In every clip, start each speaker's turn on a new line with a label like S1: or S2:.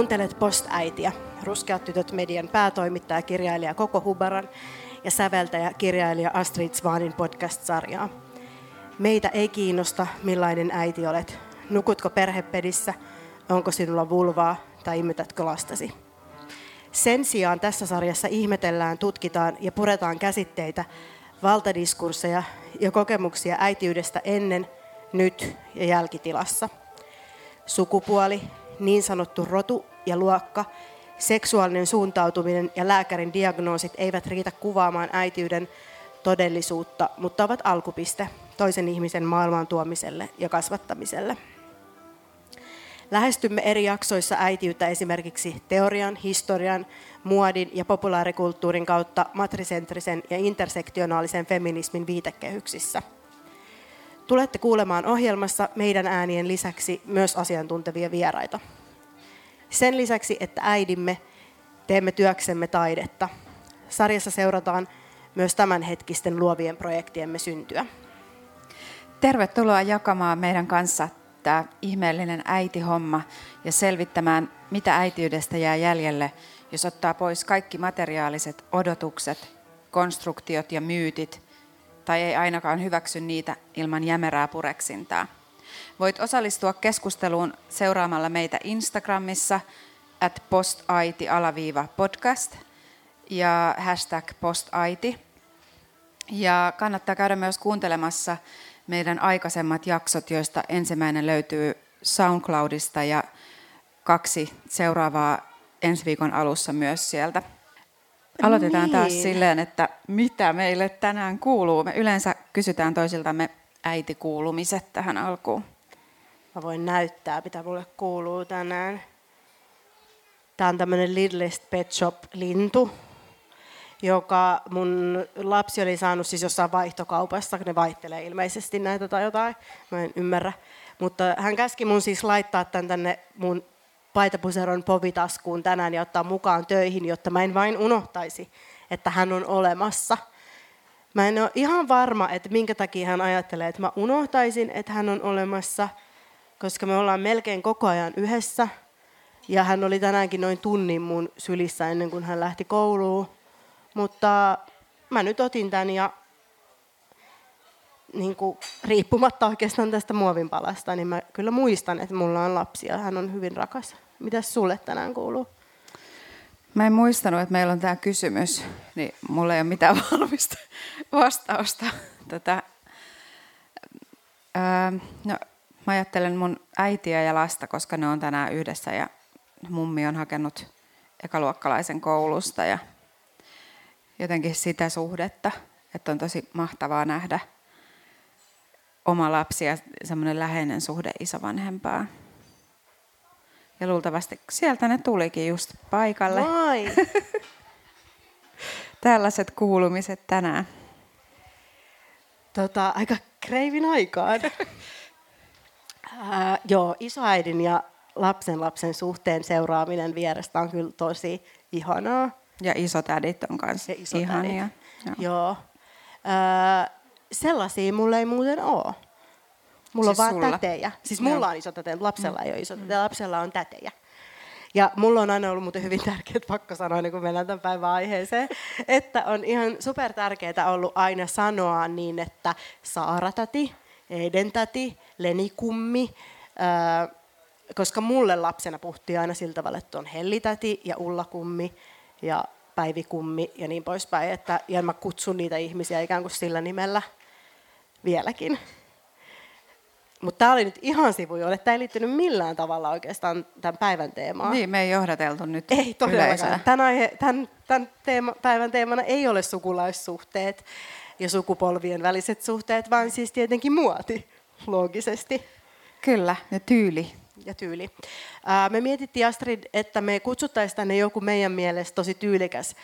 S1: Kuuntelet Post-äitiä, Ruskeat tytöt median päätoimittaja, kirjailija Koko Hubaran ja säveltäjä, kirjailija Astrid Svanin podcast-sarjaa. Meitä ei kiinnosta, millainen äiti olet. Nukutko perhepedissä, onko sinulla vulvaa tai imetätkö lastasi. Sen sijaan tässä sarjassa ihmetellään, tutkitaan ja puretaan käsitteitä, valtadiskursseja ja kokemuksia äitiydestä ennen, nyt ja jälkitilassa. Sukupuoli, niin sanottu rotu ja luokka, seksuaalinen suuntautuminen ja lääkärin diagnoosit eivät riitä kuvaamaan äitiyden todellisuutta, mutta ovat alkupiste toisen ihmisen maailmaan tuomiselle ja kasvattamiselle. Lähestymme eri jaksoissa äitiyttä esimerkiksi teorian, historian, muodin ja populaarikulttuurin kautta matrisentrisen ja intersektionaalisen feminismin viitekehyksissä. Tulette kuulemaan ohjelmassa meidän äänien lisäksi myös asiantuntevia vieraita. Sen lisäksi, että äidimme, teemme työksemme taidetta. Sarjassa seurataan myös tämänhetkisten luovien projektiemme syntyä.
S2: Tervetuloa jakamaan meidän kanssa tämä ihmeellinen äitihomma ja selvittämään, mitä äitiydestä jää jäljelle, jos ottaa pois kaikki materiaaliset odotukset, konstruktiot ja myytit, tai ei ainakaan hyväksy niitä ilman jämerää pureksintaa. Voit osallistua keskusteluun seuraamalla meitä Instagramissa at postaiti-podcast ja hashtag postaiti. Ja kannattaa käydä myös kuuntelemassa meidän aikaisemmat jaksot, joista ensimmäinen löytyy SoundCloudista ja kaksi seuraavaa ensi viikon alussa myös sieltä. Aloitetaan niin. taas silleen, että mitä meille tänään kuuluu. Me yleensä kysytään toisiltamme äitikuulumiset tähän alkuun.
S1: Mä voin näyttää, mitä mulle kuuluu tänään. Tää on tämmönen Littlest Pet Shop-lintu, joka mun lapsi oli saanut siis jossain vaihtokaupassa, ne vaihtelee ilmeisesti näitä tai jotain, mä en ymmärrä. Mutta hän käski mun siis laittaa tämän tänne mun paitapuseron povitaskuun tänään ja ottaa mukaan töihin, jotta mä en vain unohtaisi, että hän on olemassa. Mä en ole ihan varma, että minkä takia hän ajattelee, että mä unohtaisin, että hän on olemassa, koska me ollaan melkein koko ajan yhdessä. Ja hän oli tänäänkin noin tunnin mun sylissä ennen kuin hän lähti kouluun. Mutta mä nyt otin tämän ja niin kuin, riippumatta oikeastaan tästä muovinpalasta, niin mä kyllä muistan, että mulla on lapsia. Hän on hyvin rakas. Mitäs sulle tänään kuuluu?
S2: Mä en muistanut, että meillä on tämä kysymys, niin mulla ei ole mitään valmista vastausta. Tätä. Öö, no, mä ajattelen mun äitiä ja lasta, koska ne on tänään yhdessä ja mummi on hakenut ekaluokkalaisen koulusta ja jotenkin sitä suhdetta, että on tosi mahtavaa nähdä oma lapsi ja semmoinen läheinen suhde isovanhempaa. Ja luultavasti sieltä ne tulikin just paikalle.
S1: Moi!
S2: Tällaiset kuulumiset tänään.
S1: Tota, aika kreivin aikaan. äh, joo, isoäidin ja lapsen lapsen suhteen seuraaminen vierestä on kyllä tosi ihanaa.
S2: Ja isotädit on kanssa ihania.
S1: Joo. joo. Äh, sellaisia mulla ei muuten ole. Mulla siis on vaan sulla. tätejä. Siis mulla no. on iso täte, lapsella mm. ei ole iso täte, lapsella on tätejä. Ja mulla on aina ollut muuten hyvin tärkeää, pakko sanoa, niin kun mennään tämän päivän aiheeseen, että on ihan super tärkeää ollut aina sanoa niin, että Saara-täti, Eden-täti, Lenikummi, äh, koska mulle lapsena puhuttiin aina sillä tavalla, että on Hellitäti ja Ullakummi ja Päivikummi ja niin poispäin. Että, ja mä kutsun niitä ihmisiä ikään kuin sillä nimellä vieläkin. Mutta tämä oli nyt ihan sivujoille. Tämä ei liittynyt millään tavalla oikeastaan tämän päivän teemaan.
S2: Niin, me ei johdateltu nyt
S1: Ei todellakaan. Tämän, aihe, tämän, tämän teema, päivän teemana ei ole sukulaissuhteet ja sukupolvien väliset suhteet, vaan siis tietenkin muoti, loogisesti.
S2: Kyllä, ja tyyli.
S1: Ja tyyli. me mietittiin Astrid, että me kutsuttaisiin tänne joku meidän mielestä tosi tyylikäs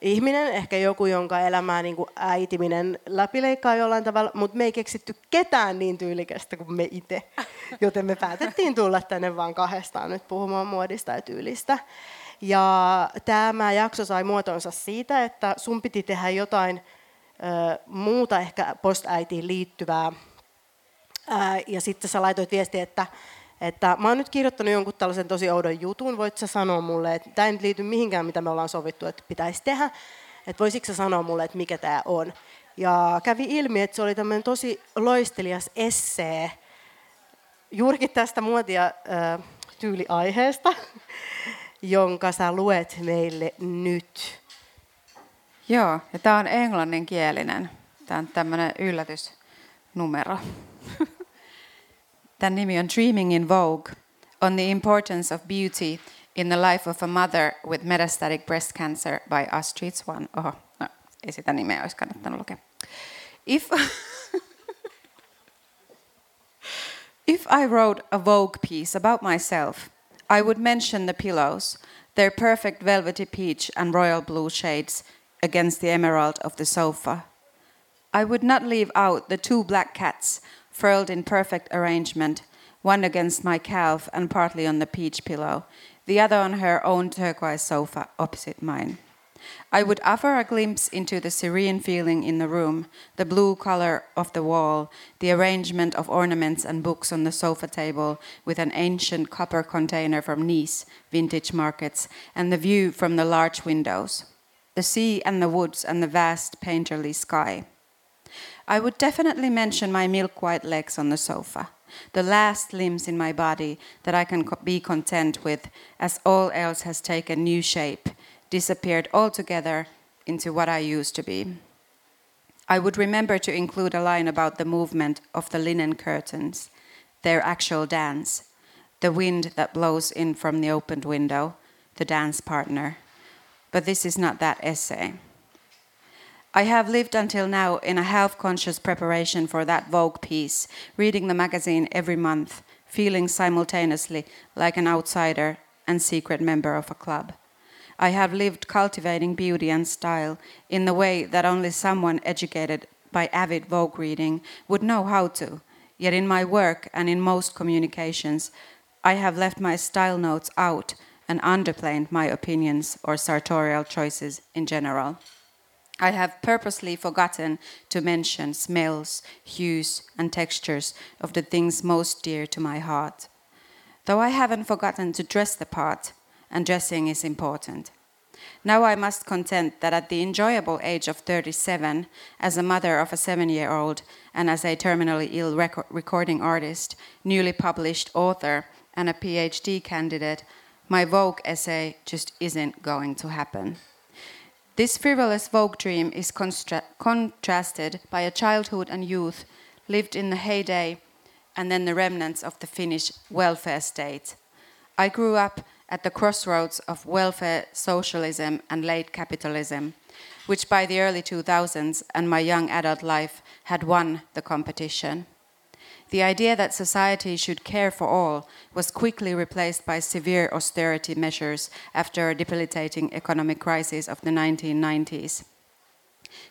S1: ihminen, ehkä joku, jonka elämää niin kuin äitiminen läpileikkaa jollain tavalla, mutta me ei keksitty ketään niin tyylikästä kuin me itse. Joten me päätettiin tulla tänne vaan kahdestaan nyt puhumaan muodista ja tyylistä. Ja tämä jakso sai muotonsa siitä, että sun piti tehdä jotain ö, muuta ehkä postäitiin liittyvää. Ää, ja sitten sä laitoit viesti, että että mä oon nyt kirjoittanut jonkun tällaisen tosi oudon jutun, voit sä sanoa mulle, että tämä ei nyt liity mihinkään, mitä me ollaan sovittu, että pitäisi tehdä, että voisitko sä sanoa mulle, että mikä tämä on. Ja kävi ilmi, että se oli tämmöinen tosi loistelias essee juurikin tästä muotia äh, tyyliaiheesta, jonka sä luet meille nyt.
S2: Joo, ja tämä on englanninkielinen. Tämä on tämmöinen yllätysnumero. Tämän nimi on Dreaming in Vogue, on the importance of beauty in the life of a mother with metastatic breast cancer by Astrid Swan. Oho, no, ei sitä nimeä olisi kannattanut lukea. If, if I wrote a Vogue piece about myself, I would mention the pillows, their perfect velvety peach and royal blue shades against the emerald of the sofa. I would not leave out the two black cats furled in perfect arrangement, one against my calf and partly on the peach pillow, the other on her own turquoise sofa opposite mine. I would offer a glimpse into the serene feeling in the room, the blue color of the wall, the arrangement of ornaments and books on the sofa table with an ancient copper container from Nice vintage markets, and the view from the large windows, the sea and the woods and the vast painterly sky. I would definitely mention my milk white legs on the sofa, the last limbs in my body that I can be content with, as all else has taken new shape, disappeared altogether into what I used to be. I would remember to include a line about the movement of the linen curtains, their actual dance, the wind that blows in from the opened window, the dance partner. But this is not that essay. I have lived until now in a half conscious preparation for that Vogue piece, reading the magazine every month, feeling simultaneously like an outsider and secret member of a club. I have lived cultivating beauty and style in the way that only someone educated by avid Vogue reading would know how to. Yet in my work and in most communications, I have left my style notes out and underplayed my opinions or sartorial choices in general. I have purposely forgotten to mention smells, hues, and textures of the things most dear to my heart. Though I haven't forgotten to dress the part, and dressing is important. Now I must content that at the enjoyable age of 37, as a mother of a seven year old and as a terminally ill rec- recording artist, newly published author, and a PhD candidate, my Vogue essay just isn't going to happen. This frivolous Vogue dream is contrasted by a childhood and youth lived in the heyday and then the remnants of the Finnish welfare state. I grew up at the crossroads of welfare socialism and late capitalism, which by the early 2000s and my young adult life had won the competition. The idea that society should care for all was quickly replaced by severe austerity measures after a debilitating economic crisis of the 1990s.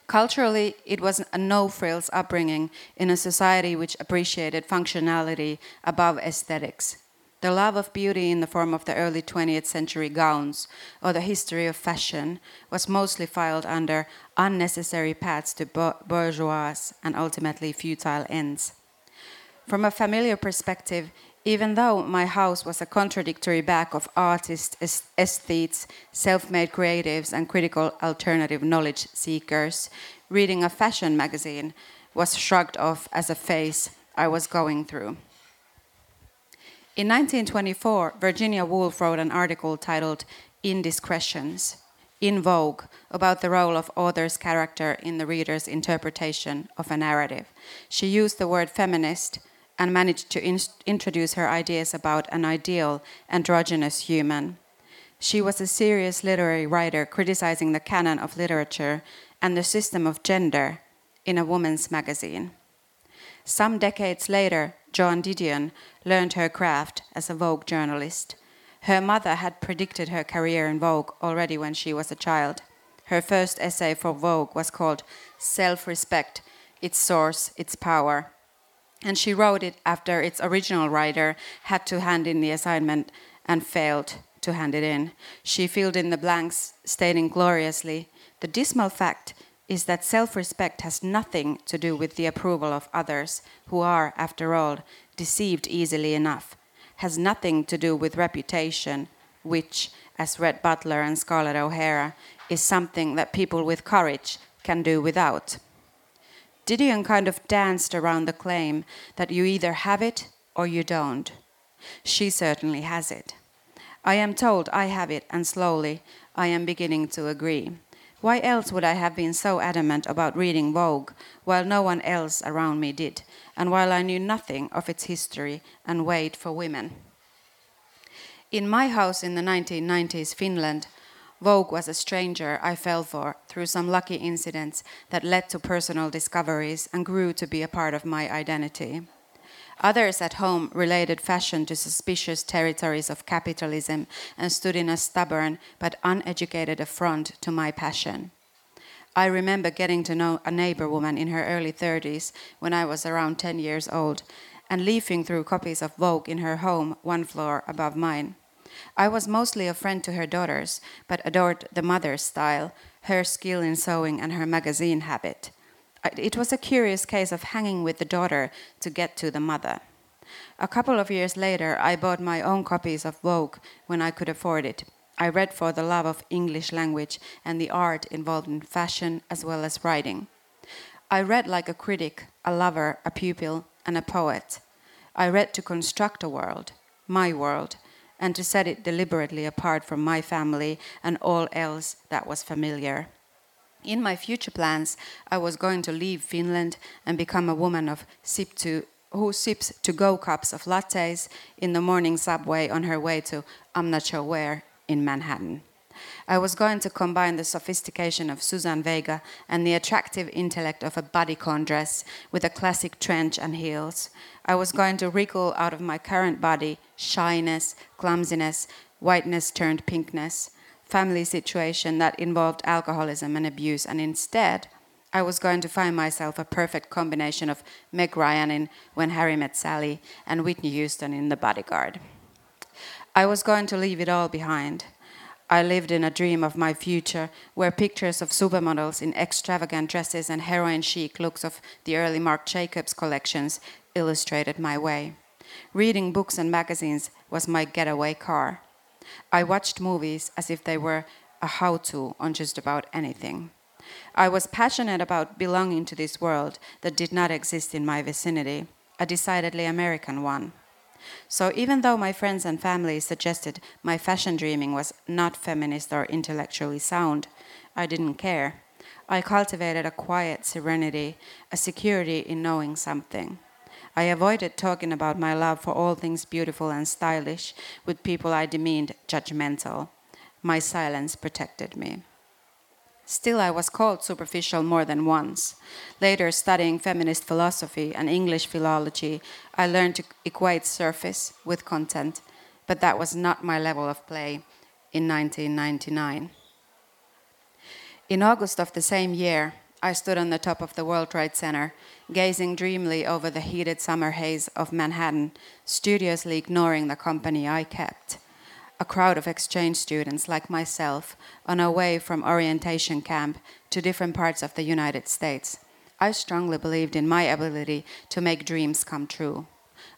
S2: Culturally, it was a no frills upbringing in a society which appreciated functionality above aesthetics. The love of beauty in the form of the early 20th century gowns or the history of fashion was mostly filed under unnecessary paths to bourgeois and ultimately futile ends. From a familiar perspective, even though my house was a contradictory bag of artists, aesthetes, self made creatives, and critical alternative knowledge seekers, reading a fashion magazine was shrugged off as a phase I was going through. In 1924, Virginia Woolf wrote an article titled Indiscretions in Vogue about the role of author's character in the reader's interpretation of a narrative. She used the word feminist and managed to in introduce her ideas about an ideal androgynous human. She was a serious literary writer criticizing the canon of literature and the system of gender in a woman's magazine. Some decades later, Joan Didion learned her craft as a Vogue journalist. Her mother had predicted her career in Vogue already when she was a child. Her first essay for Vogue was called Self Respect Its Source, Its Power, and she wrote it after its original writer had to hand in the assignment and failed to hand it in. She filled in the blanks, stating gloriously The dismal fact is that self respect has nothing to do with the approval of others, who are, after all, deceived easily enough. has nothing to do with reputation, which, as Red Butler and Scarlett O'Hara, is something that people with courage can do without. Didion kind of danced around the claim that you either have it or you don't. She certainly has it. I am told I have it, and slowly I am beginning to agree. Why else would I have been so adamant about reading Vogue while no one else around me did, and while I knew nothing of its history and weight for women? In my house in the 1990s Finland, Vogue was a stranger I fell for through some lucky incidents that led to personal discoveries and grew to be a part of my identity. Others at home related fashion to suspicious territories of capitalism and stood in a stubborn but uneducated affront to my passion. I remember getting to know a neighbor woman in her early 30s when I was around 10 years old and leafing through copies of Vogue in her home one floor above mine. I was mostly a friend to her daughters, but adored the mother's style, her skill in sewing, and her magazine habit. It was a curious case of hanging with the daughter to get to the mother. A couple of years later, I bought my own copies of Vogue when I could afford it. I read for the love of English language and the art involved in fashion as well as writing. I read like a critic, a lover, a pupil, and a poet. I read to construct a world, my world, and to set it deliberately apart from my family and all else that was familiar. In my future plans, I was going to leave Finland and become a woman of sip to who sips to go cups of lattes in the morning subway on her way to I'm not sure where in Manhattan. I was going to combine the sophistication of Suzanne Vega and the attractive intellect of a bodycon dress with a classic trench and heels. I was going to wriggle out of my current body shyness, clumsiness, whiteness turned pinkness, family situation that involved alcoholism and abuse, and instead, I was going to find myself a perfect combination of Meg Ryan in When Harry Met Sally and Whitney Houston in The Bodyguard. I was going to leave it all behind I lived in a dream of my future where pictures of supermodels in extravagant dresses and heroin chic looks of the early Marc Jacobs collections illustrated my way. Reading books and magazines was my getaway car. I watched movies as if they were a how to on just about anything. I was passionate about belonging to this world that did not exist in my vicinity, a decidedly American one. So even though my friends and family suggested my fashion dreaming was not feminist or intellectually sound, I didn't care. I cultivated a quiet serenity, a security in knowing something. I avoided talking about my love for all things beautiful and stylish with people I deemed judgmental. My silence protected me. Still, I was called superficial more than once. Later, studying feminist philosophy and English philology, I learned to equate surface with content, but that was not my level of play in 1999. In August of the same year, I stood on the top of the World Trade Center, gazing dreamily over the heated summer haze of Manhattan, studiously ignoring the company I kept a crowd of exchange students like myself on our way from orientation camp to different parts of the United States. I strongly believed in my ability to make dreams come true.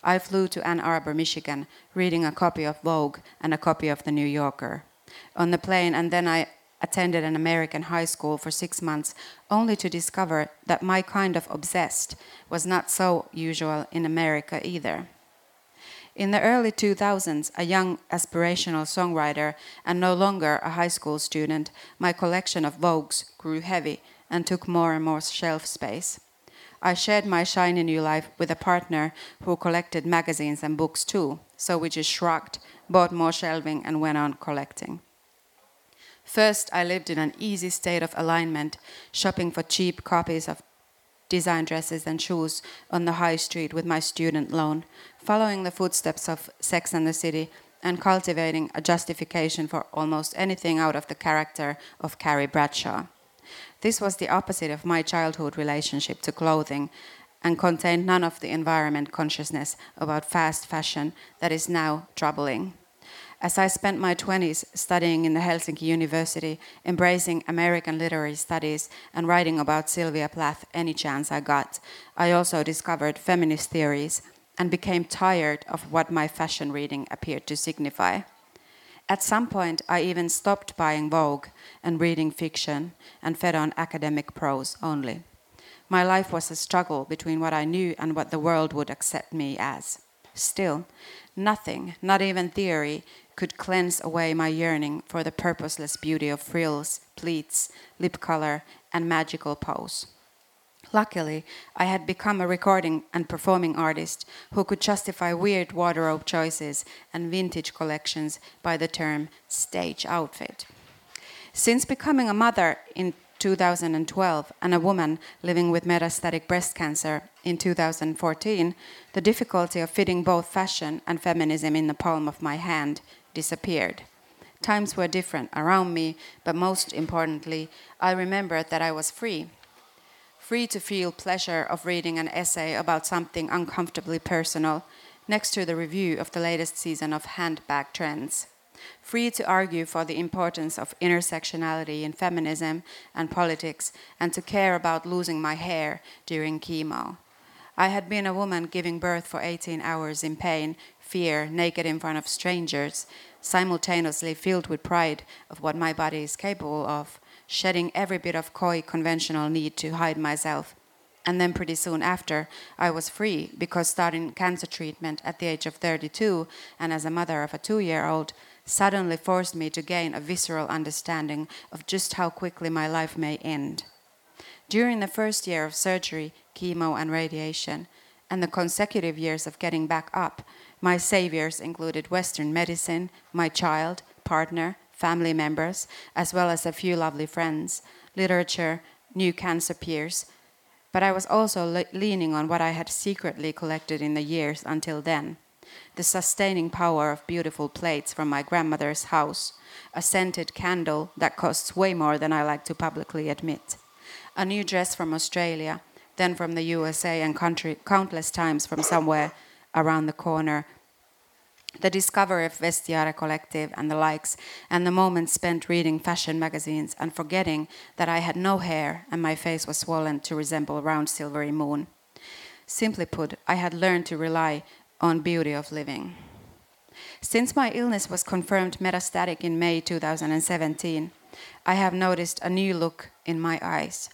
S2: I flew to Ann Arbor, Michigan, reading a copy of Vogue and a copy of The New Yorker. On the plane, and then I attended an American high school for six months, only to discover that my kind of obsessed was not so usual in America either. In the early 2000s, a young aspirational songwriter and no longer a high school student, my collection of Vogues grew heavy and took more and more shelf space. I shared my shiny new life with a partner who collected magazines and books too, so we just shrugged, bought more shelving, and went on collecting. First, I lived in an easy state of alignment, shopping for cheap copies of design dresses and shoes on the high street with my student loan, following the footsteps of Sex and the City and cultivating a justification for almost anything out of the character of Carrie Bradshaw. This was the opposite of my childhood relationship to clothing and contained none of the environment consciousness about fast fashion that is now troubling. As I spent my 20s studying in the Helsinki University, embracing American literary studies, and writing about Sylvia Plath any chance I got, I also discovered feminist theories and became tired of what my fashion reading appeared to signify. At some point, I even stopped buying Vogue and reading fiction and fed on academic prose only. My life was a struggle between what I knew and what the world would accept me as. Still, nothing, not even theory, could cleanse away my yearning for the purposeless beauty of frills, pleats, lip color, and magical pose. Luckily, I had become a recording and performing artist who could justify weird wardrobe choices and vintage collections by the term stage outfit. Since becoming a mother in 2012 and a woman living with metastatic breast cancer in 2014, the difficulty of fitting both fashion and feminism in the palm of my hand disappeared. Times were different around me, but most importantly, I remembered that I was free free to feel pleasure of reading an essay about something uncomfortably personal next to the review of the latest season of Handbag Trends. Free to argue for the importance of intersectionality in feminism and politics and to care about losing my hair during chemo. I had been a woman giving birth for 18 hours in pain, fear, naked in front of strangers, simultaneously filled with pride of what my body is capable of, shedding every bit of coy conventional need to hide myself. And then pretty soon after, I was free because starting cancer treatment at the age of 32 and as a mother of a two year old suddenly forced me to gain a visceral understanding of just how quickly my life may end. During the first year of surgery, chemo, and radiation, and the consecutive years of getting back up, my saviors included Western medicine, my child, partner, family members, as well as a few lovely friends, literature, new cancer peers. But I was also le- leaning on what I had secretly collected in the years until then the sustaining power of beautiful plates from my grandmother's house, a scented candle that costs way more than I like to publicly admit, a new dress from Australia, then from the USA and country, countless times from somewhere around the corner the discovery of Vestiaire Collective and the likes, and the moments spent reading fashion magazines and forgetting that I had no hair and my face was swollen to resemble a round silvery moon. Simply put, I had learned to rely on beauty of living. Since my illness was confirmed metastatic in May 2017, I have noticed a new look in my eyes.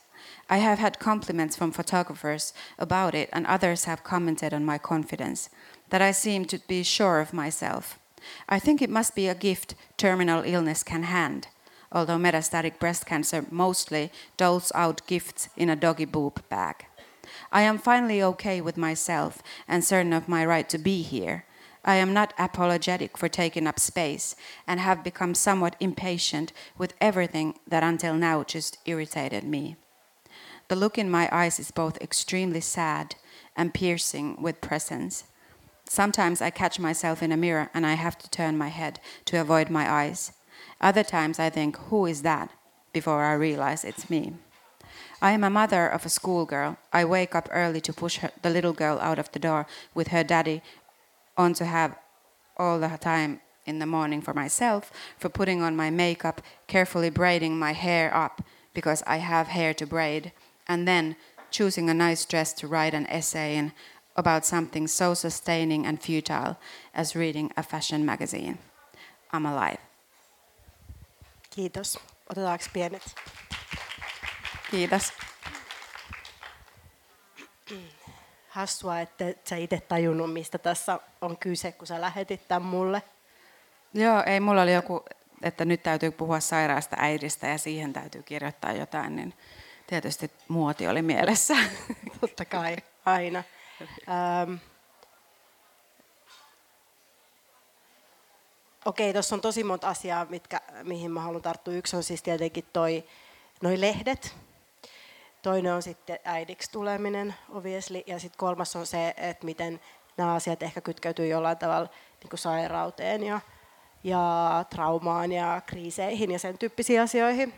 S2: I have had compliments from photographers about it, and others have commented on my confidence that I seem to be sure of myself. I think it must be a gift terminal illness can hand, although metastatic breast cancer mostly doles out gifts in a doggy boob bag. I am finally okay with myself and certain of my right to be here. I am not apologetic for taking up space and have become somewhat impatient with everything that until now just irritated me. The look in my eyes is both extremely sad and piercing with presence. Sometimes I catch myself in a mirror and I have to turn my head to avoid my eyes. Other times I think, who is that? before I realize it's me. I am a mother of a schoolgirl. I wake up early to push her, the little girl out of the door with her daddy on to have all the time in the morning for myself, for putting on my makeup, carefully braiding my hair up because I have hair to braid, and then choosing a nice dress to write an essay in about something so sustaining and futile as reading a fashion magazine. I'm alive.
S1: Kiitos. Otetaanko pienet?
S2: Kiitos.
S1: Hassua, että sä itse tajunnut, mistä tässä on kyse, kun sä lähetit tämän mulle.
S2: Joo, ei mulla oli joku, että nyt täytyy puhua sairaasta äidistä ja siihen täytyy kirjoittaa jotain, niin tietysti muoti oli mielessä.
S1: Totta kai, aina. Ähm, Okei, tuossa on tosi monta asiaa, mitkä, mihin mä haluan tarttua. Yksi on siis tietenkin toi, noi lehdet. Toinen on sitten äidiksi tuleminen, obviously. Ja sitten kolmas on se, että miten nämä asiat ehkä kytkeytyy jollain tavalla niin kuin sairauteen ja, ja traumaan ja kriiseihin ja sen tyyppisiin asioihin.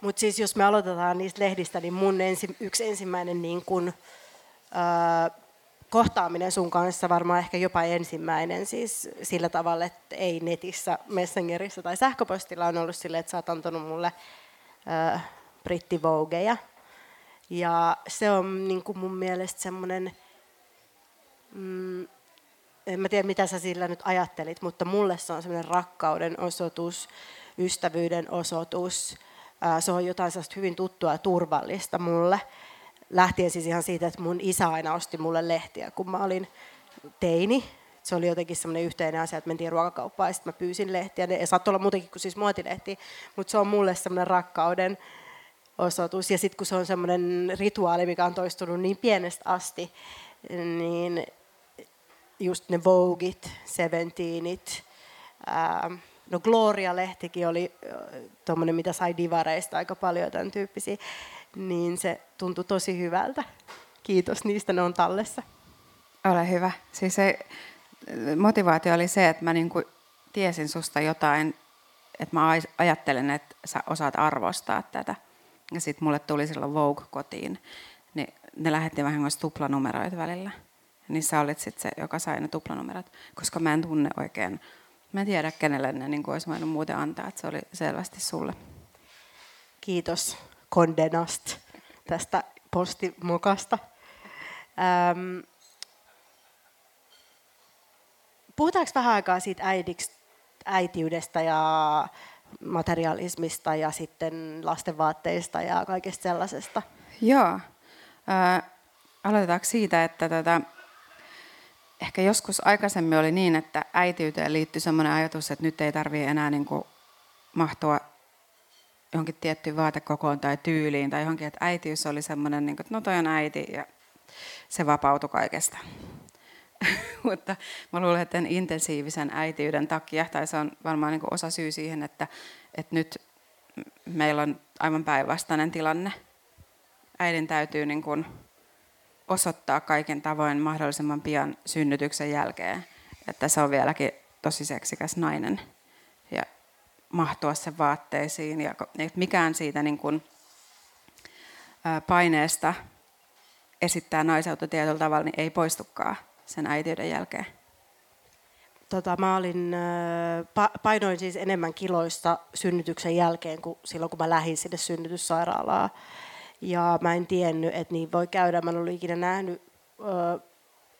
S1: Mutta siis jos me aloitetaan niistä lehdistä, niin mun ensi, yksi ensimmäinen niin kun, kohtaaminen sun kanssa varmaan ehkä jopa ensimmäinen siis sillä tavalla, että ei netissä, Messengerissä tai sähköpostilla on ollut sille, että sä oot antanut mulle äh, brittivougeja. Ja se on niin kuin mun mielestä semmoinen mm, en mä tiedä mitä sä sillä nyt ajattelit, mutta mulle se on semmoinen rakkauden osoitus, ystävyyden osoitus. Se on jotain hyvin tuttua ja turvallista mulle. Lähtien siis ihan siitä, että mun isä aina osti mulle lehtiä, kun mä olin teini. Se oli jotenkin semmoinen yhteinen asia, että mentiin ruokakauppaan ja sitten mä pyysin lehtiä. Ne saattoi olla muutenkin kuin siis muotilehti, mutta se on mulle semmoinen rakkauden osoitus. Ja sitten kun se on semmoinen rituaali, mikä on toistunut niin pienestä asti, niin just ne Vogeit, Seventeenit, no Gloria-lehtikin oli tuommoinen, mitä sai divareista aika paljon tämän tyyppisiä, niin se tuntui tosi hyvältä. Kiitos niistä, ne on tallessa.
S2: Ole hyvä. Siis se motivaatio oli se, että mä niinku tiesin susta jotain, että mä ajattelen, että sä osaat arvostaa tätä. Ja sitten mulle tuli silloin Vogue kotiin, niin ne lähetti vähän tuplanumeroita välillä. Niin sä olit sitten se, joka sai ne tuplanumerot, koska mä en tunne oikein, mä en tiedä kenelle ne niin olisi voinut muuten antaa, että se oli selvästi sulle.
S1: Kiitos Kondenast tästä postimokasta. Ähm, puhutaanko vähän aikaa siitä äidiksi, äitiydestä ja materialismista ja sitten lastenvaatteista ja kaikesta sellaisesta?
S2: Joo. Äh, aloitetaanko siitä, että tätä, ehkä joskus aikaisemmin oli niin, että äitiyteen liittyi sellainen ajatus, että nyt ei tarvitse enää niin kuin mahtua johonkin tiettyyn vaatekokoon tai tyyliin tai johonkin, että äitiys oli semmoinen, niin kuin, että no toi on äiti ja se vapautui kaikesta. Mutta mä luulen, että intensiivisen äitiyden takia, tai se on varmaan niin kuin osa syy siihen, että, että nyt meillä on aivan päinvastainen tilanne. Äidin täytyy niin kuin osoittaa kaiken tavoin mahdollisimman pian synnytyksen jälkeen, että se on vieläkin tosi seksikäs nainen ja mahtua sen vaatteisiin ja mikään siitä niin kuin paineesta esittää naiseutta tietyllä tavalla niin ei poistukaan sen äitiyden jälkeen.
S1: Tota, mä olin, painoin siis enemmän kiloista synnytyksen jälkeen kuin silloin, kun mä lähdin sinne synnytyssairaalaan. Ja mä en tiennyt, että niin voi käydä. Mä en ollut ikinä nähnyt,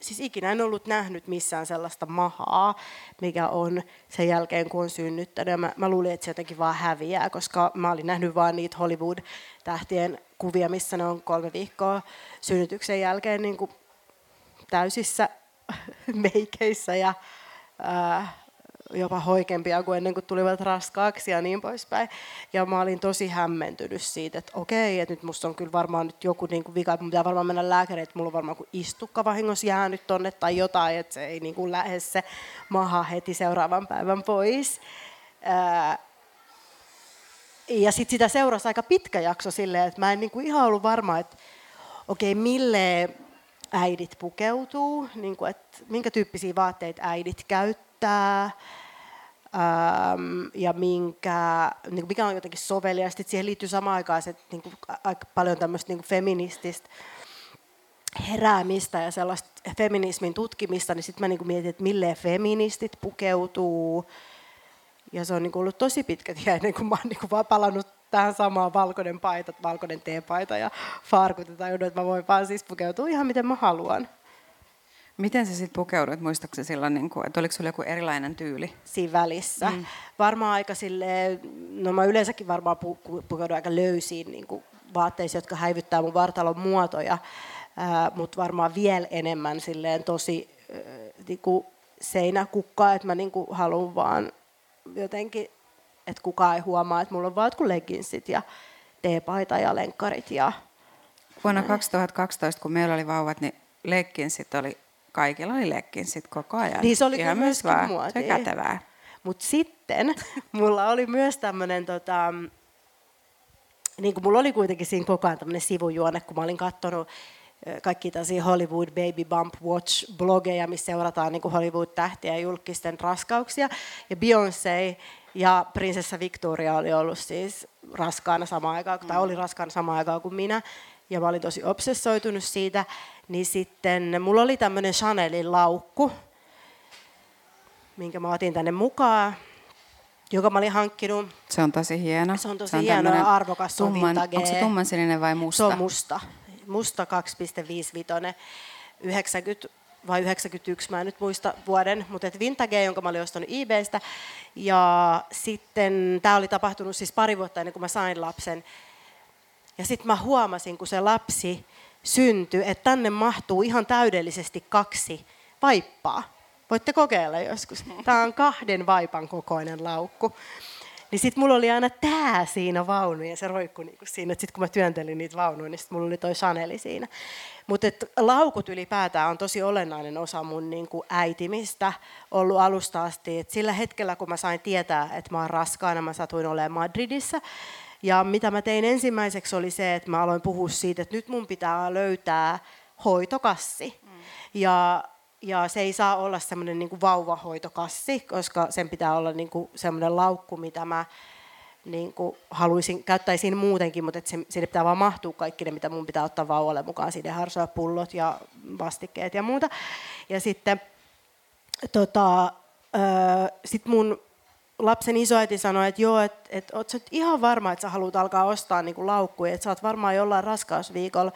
S1: siis ikinä en ollut nähnyt missään sellaista mahaa, mikä on sen jälkeen, kun on synnyttänyt. mä, mä luulin, että se jotenkin vaan häviää, koska mä olin nähnyt vaan niitä Hollywood-tähtien kuvia, missä ne on kolme viikkoa synnytyksen jälkeen niin kuin täysissä meikeissä ja ää, jopa hoikempia kuin ennen kuin tulivat raskaaksi ja niin poispäin. Ja mä olin tosi hämmentynyt siitä, että okei, että nyt musta on kyllä varmaan nyt joku niin kuin vika, että mun pitää varmaan mennä lääkäriin, että mulla on varmaan kuin istukka vahingossa jäänyt tonne tai jotain, että se ei niin kuin lähde se maha heti seuraavan päivän pois. Ja sitten sitä seurasi aika pitkä jakso silleen, että mä en niin kuin ihan ollut varma, että okei, mille äidit pukeutuu, niin kuin, että minkä tyyppisiä vaatteita äidit käyttää, ähm, ja minkä, niin mikä on jotenkin soveliasta. Siihen liittyy samaan aikaan se, niin kuin, aika paljon tämmöistä niin feminististä heräämistä ja sellaista feminismin tutkimista, niin sitten mä niin mietin, että milleen feministit pukeutuu. Ja se on niin ollut tosi pitkä tie ennen kuin mä oon niin vaan palannut tähän samaan valkoinen paita, valkoinen teepaita ja farkut ja tajunnut, että mä voin vaan siis pukeutua ihan miten mä haluan.
S2: Miten sä sitten pukeudut? Muistatko silloin, niin kuin, että oliko sulla joku erilainen tyyli?
S1: Siinä välissä. Mm. Varmaan aika silleen, no mä yleensäkin varmaan pu- pukeudun aika löysiin niin kuin vaatteisiin, jotka häivyttää mun vartalon muotoja, mutta varmaan vielä enemmän silleen tosi äh, niin kuin seinäkukkaa, että mä niin kuin haluan vaan jotenkin että kukaan ei huomaa, että mulla on vaan jotkut leggingsit ja teepaita ja lenkkarit. Ja...
S2: Vuonna 2012, kun meillä oli vauvat, niin leggingsit oli, kaikilla oli leggingsit koko ajan.
S1: Niin se oli Ihan myös vaan, muotia.
S2: Se kätevää.
S1: Mutta sitten mulla oli myös tämmöinen, tota, niin kuin mulla oli kuitenkin siinä koko ajan tämmöinen sivujuone, kun mä olin katsonut kaikki tällaisia Hollywood Baby Bump Watch blogeja, missä seurataan niin Hollywood-tähtiä ja julkisten raskauksia. Ja Beyoncé ja prinsessa Victoria oli ollut siis raskaana samaan aikaan, tai oli raskaana samaan aikaan kuin minä. Ja mä olin tosi obsessoitunut siitä. Niin sitten mulla oli tämmöinen Chanelin laukku, minkä mä otin tänne mukaan joka mä olin hankkinut.
S2: Se on tosi hieno.
S1: Se on tosi se on hieno ja arvokas.
S2: Tumman, onko se tummansininen vai musta?
S1: Se on musta. Musta 2,55. 90 vai 91, mä en nyt muista vuoden, mutta et vintage, jonka mä olin ostanut eBaystä. Ja sitten tämä oli tapahtunut siis pari vuotta ennen kuin mä sain lapsen. Ja sitten mä huomasin, kun se lapsi syntyi, että tänne mahtuu ihan täydellisesti kaksi vaippaa. Voitte kokeilla joskus. Tämä on kahden vaipan kokoinen laukku. Niin sitten mulla oli aina tää siinä vaunu ja se roikku niinku siinä. Sitten kun mä työntelin niitä vaunuja, niin sitten mulla oli toi Chaneli siinä. Mutta laukut ylipäätään on tosi olennainen osa mun niinku äitimistä ollut alusta asti. Et sillä hetkellä, kun mä sain tietää, että mä oon raskaana, mä satuin olemaan Madridissa. Ja mitä mä tein ensimmäiseksi oli se, että mä aloin puhua siitä, että nyt mun pitää löytää hoitokassi. Mm. Ja ja se ei saa olla semmoinen niin vauvahoitokassi, koska sen pitää olla niin kuin semmoinen laukku, mitä mä niin kuin haluaisin, käyttäisin muutenkin, mutta että se, sinne pitää vaan mahtua kaikki ne, mitä mun pitää ottaa vauvalle mukaan, sinne harsoja, pullot ja vastikkeet ja muuta. Ja sitten tota, sit mun lapsen isoäiti sanoi, että joo, että et, oot sä ihan varma, että sä haluat alkaa ostaa niin kuin laukkuja, että sä oot varmaan jollain raskausviikolla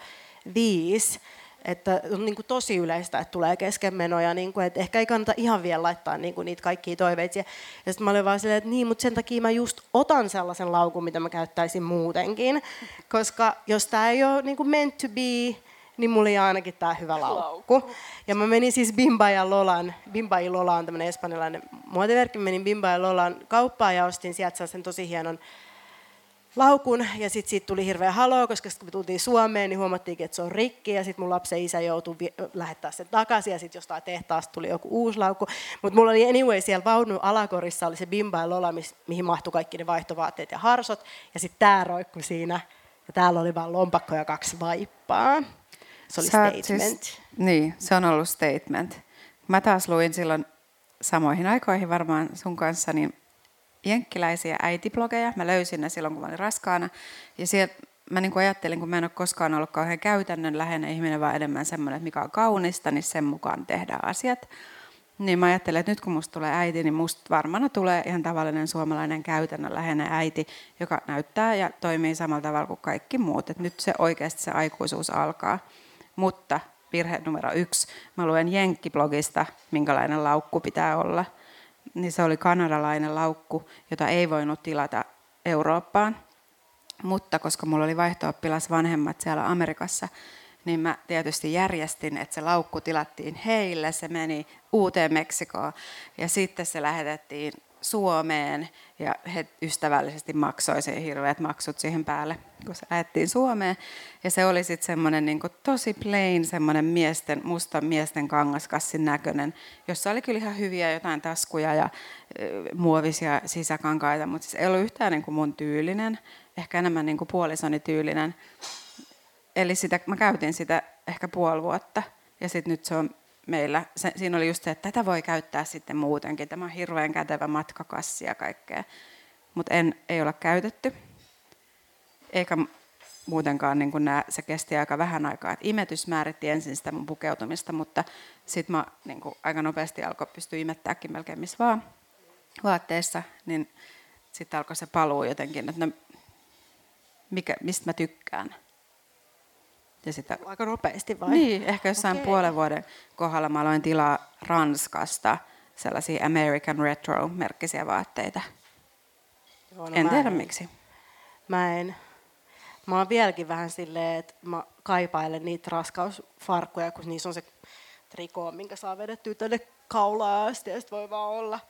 S1: viisi, että on niin kuin tosi yleistä, että tulee keskenmenoja, niin kuin, että ehkä ei kannata ihan vielä laittaa niin kuin niitä kaikkia toiveita. Ja sitten mä olin vaan silleen, että niin, mutta sen takia mä just otan sellaisen laukun, mitä mä käyttäisin muutenkin, koska jos tämä ei ole niin kuin meant to be, niin mulla oli ainakin tämä hyvä laukku. Ja mä menin siis Bimba ja Lolan, Bimba ja Lola on tämmöinen espanjalainen muotiverkki, menin Bimba ja Lolan kauppaan ja ostin sieltä sen tosi hienon laukun. Ja sitten siitä tuli hirveä haloo, koska kun me tultiin Suomeen, niin huomattiin, että se on rikki. Ja sitten mun lapsen isä joutui vi- lähettää sen takaisin. Ja sitten jostain tehtaasta tuli joku uusi laukku. Mutta mulla oli anyway siellä vaunun alakorissa oli se bimba ja lola, mihin mahtui kaikki ne vaihtovaatteet ja harsot. Ja sitten tämä roikku siinä. Ja täällä oli vain lompakko ja kaksi vaippaa. Se oli Sä, siis- statement. Siis,
S2: niin, se on ollut statement. Mä taas luin silloin samoihin aikoihin varmaan sun kanssa, niin jenkkiläisiä äitiblogeja. Mä löysin ne silloin, kun mä olin raskaana. Ja sieltä mä niin ajattelin, kun mä en ole koskaan ollut kauhean käytännön läheinen ihminen, vaan enemmän semmoinen, että mikä on kaunista, niin sen mukaan tehdään asiat. Niin mä ajattelin, että nyt kun musta tulee äiti, niin musta varmana tulee ihan tavallinen suomalainen läheinen äiti, joka näyttää ja toimii samalla tavalla kuin kaikki muut. Et nyt se oikeasti se aikuisuus alkaa. Mutta virhe numero yksi, mä luen Jenkki-blogista, minkälainen laukku pitää olla – niin se oli kanadalainen laukku, jota ei voinut tilata Eurooppaan. Mutta koska mulla oli vaihto vanhemmat siellä Amerikassa, niin mä tietysti järjestin, että se laukku tilattiin heille, se meni uuteen Meksikoon. Ja sitten se lähetettiin Suomeen ja he ystävällisesti maksoi sen hirveät maksut siihen päälle, kun se Suomeen. Ja se oli sitten semmoinen niin tosi plain, semmoinen miesten, musta miesten kangaskassin näköinen, jossa oli kyllä ihan hyviä jotain taskuja ja muovisia sisäkankaita, mutta siis ei ollut yhtään niin kuin mun tyylinen, ehkä enemmän niin kuin puolisoni tyylinen. Eli sitä, mä käytin sitä ehkä puoli vuotta ja sitten nyt se on meillä, se, siinä oli just se, että tätä voi käyttää sitten muutenkin. Tämä on hirveän kätevä matkakassi ja kaikkea. Mutta ei ole käytetty. Eikä muutenkaan niin nää, se kesti aika vähän aikaa. Et imetys määritti ensin sitä mun pukeutumista, mutta sitten mä niin aika nopeasti alkoi pystyä imettääkin melkein missä vaan vaatteessa, niin sitten alkoi se paluu jotenkin, että no, mikä, mistä mä tykkään.
S1: Ja sitä, Aika nopeasti vai?
S2: Niin, ehkä jossain okay. puolen vuoden kohdalla mä aloin tilaa Ranskasta sellaisia American Retro-merkkisiä vaatteita. Joo, no en tiedä en. miksi.
S1: Mä en. Mä oon vieläkin vähän silleen, että mä kaipailen niitä raskausfarkkuja, kun niissä on se trikoo, minkä saa vedettyä tänne kaulaan asti ja voi vaan olla.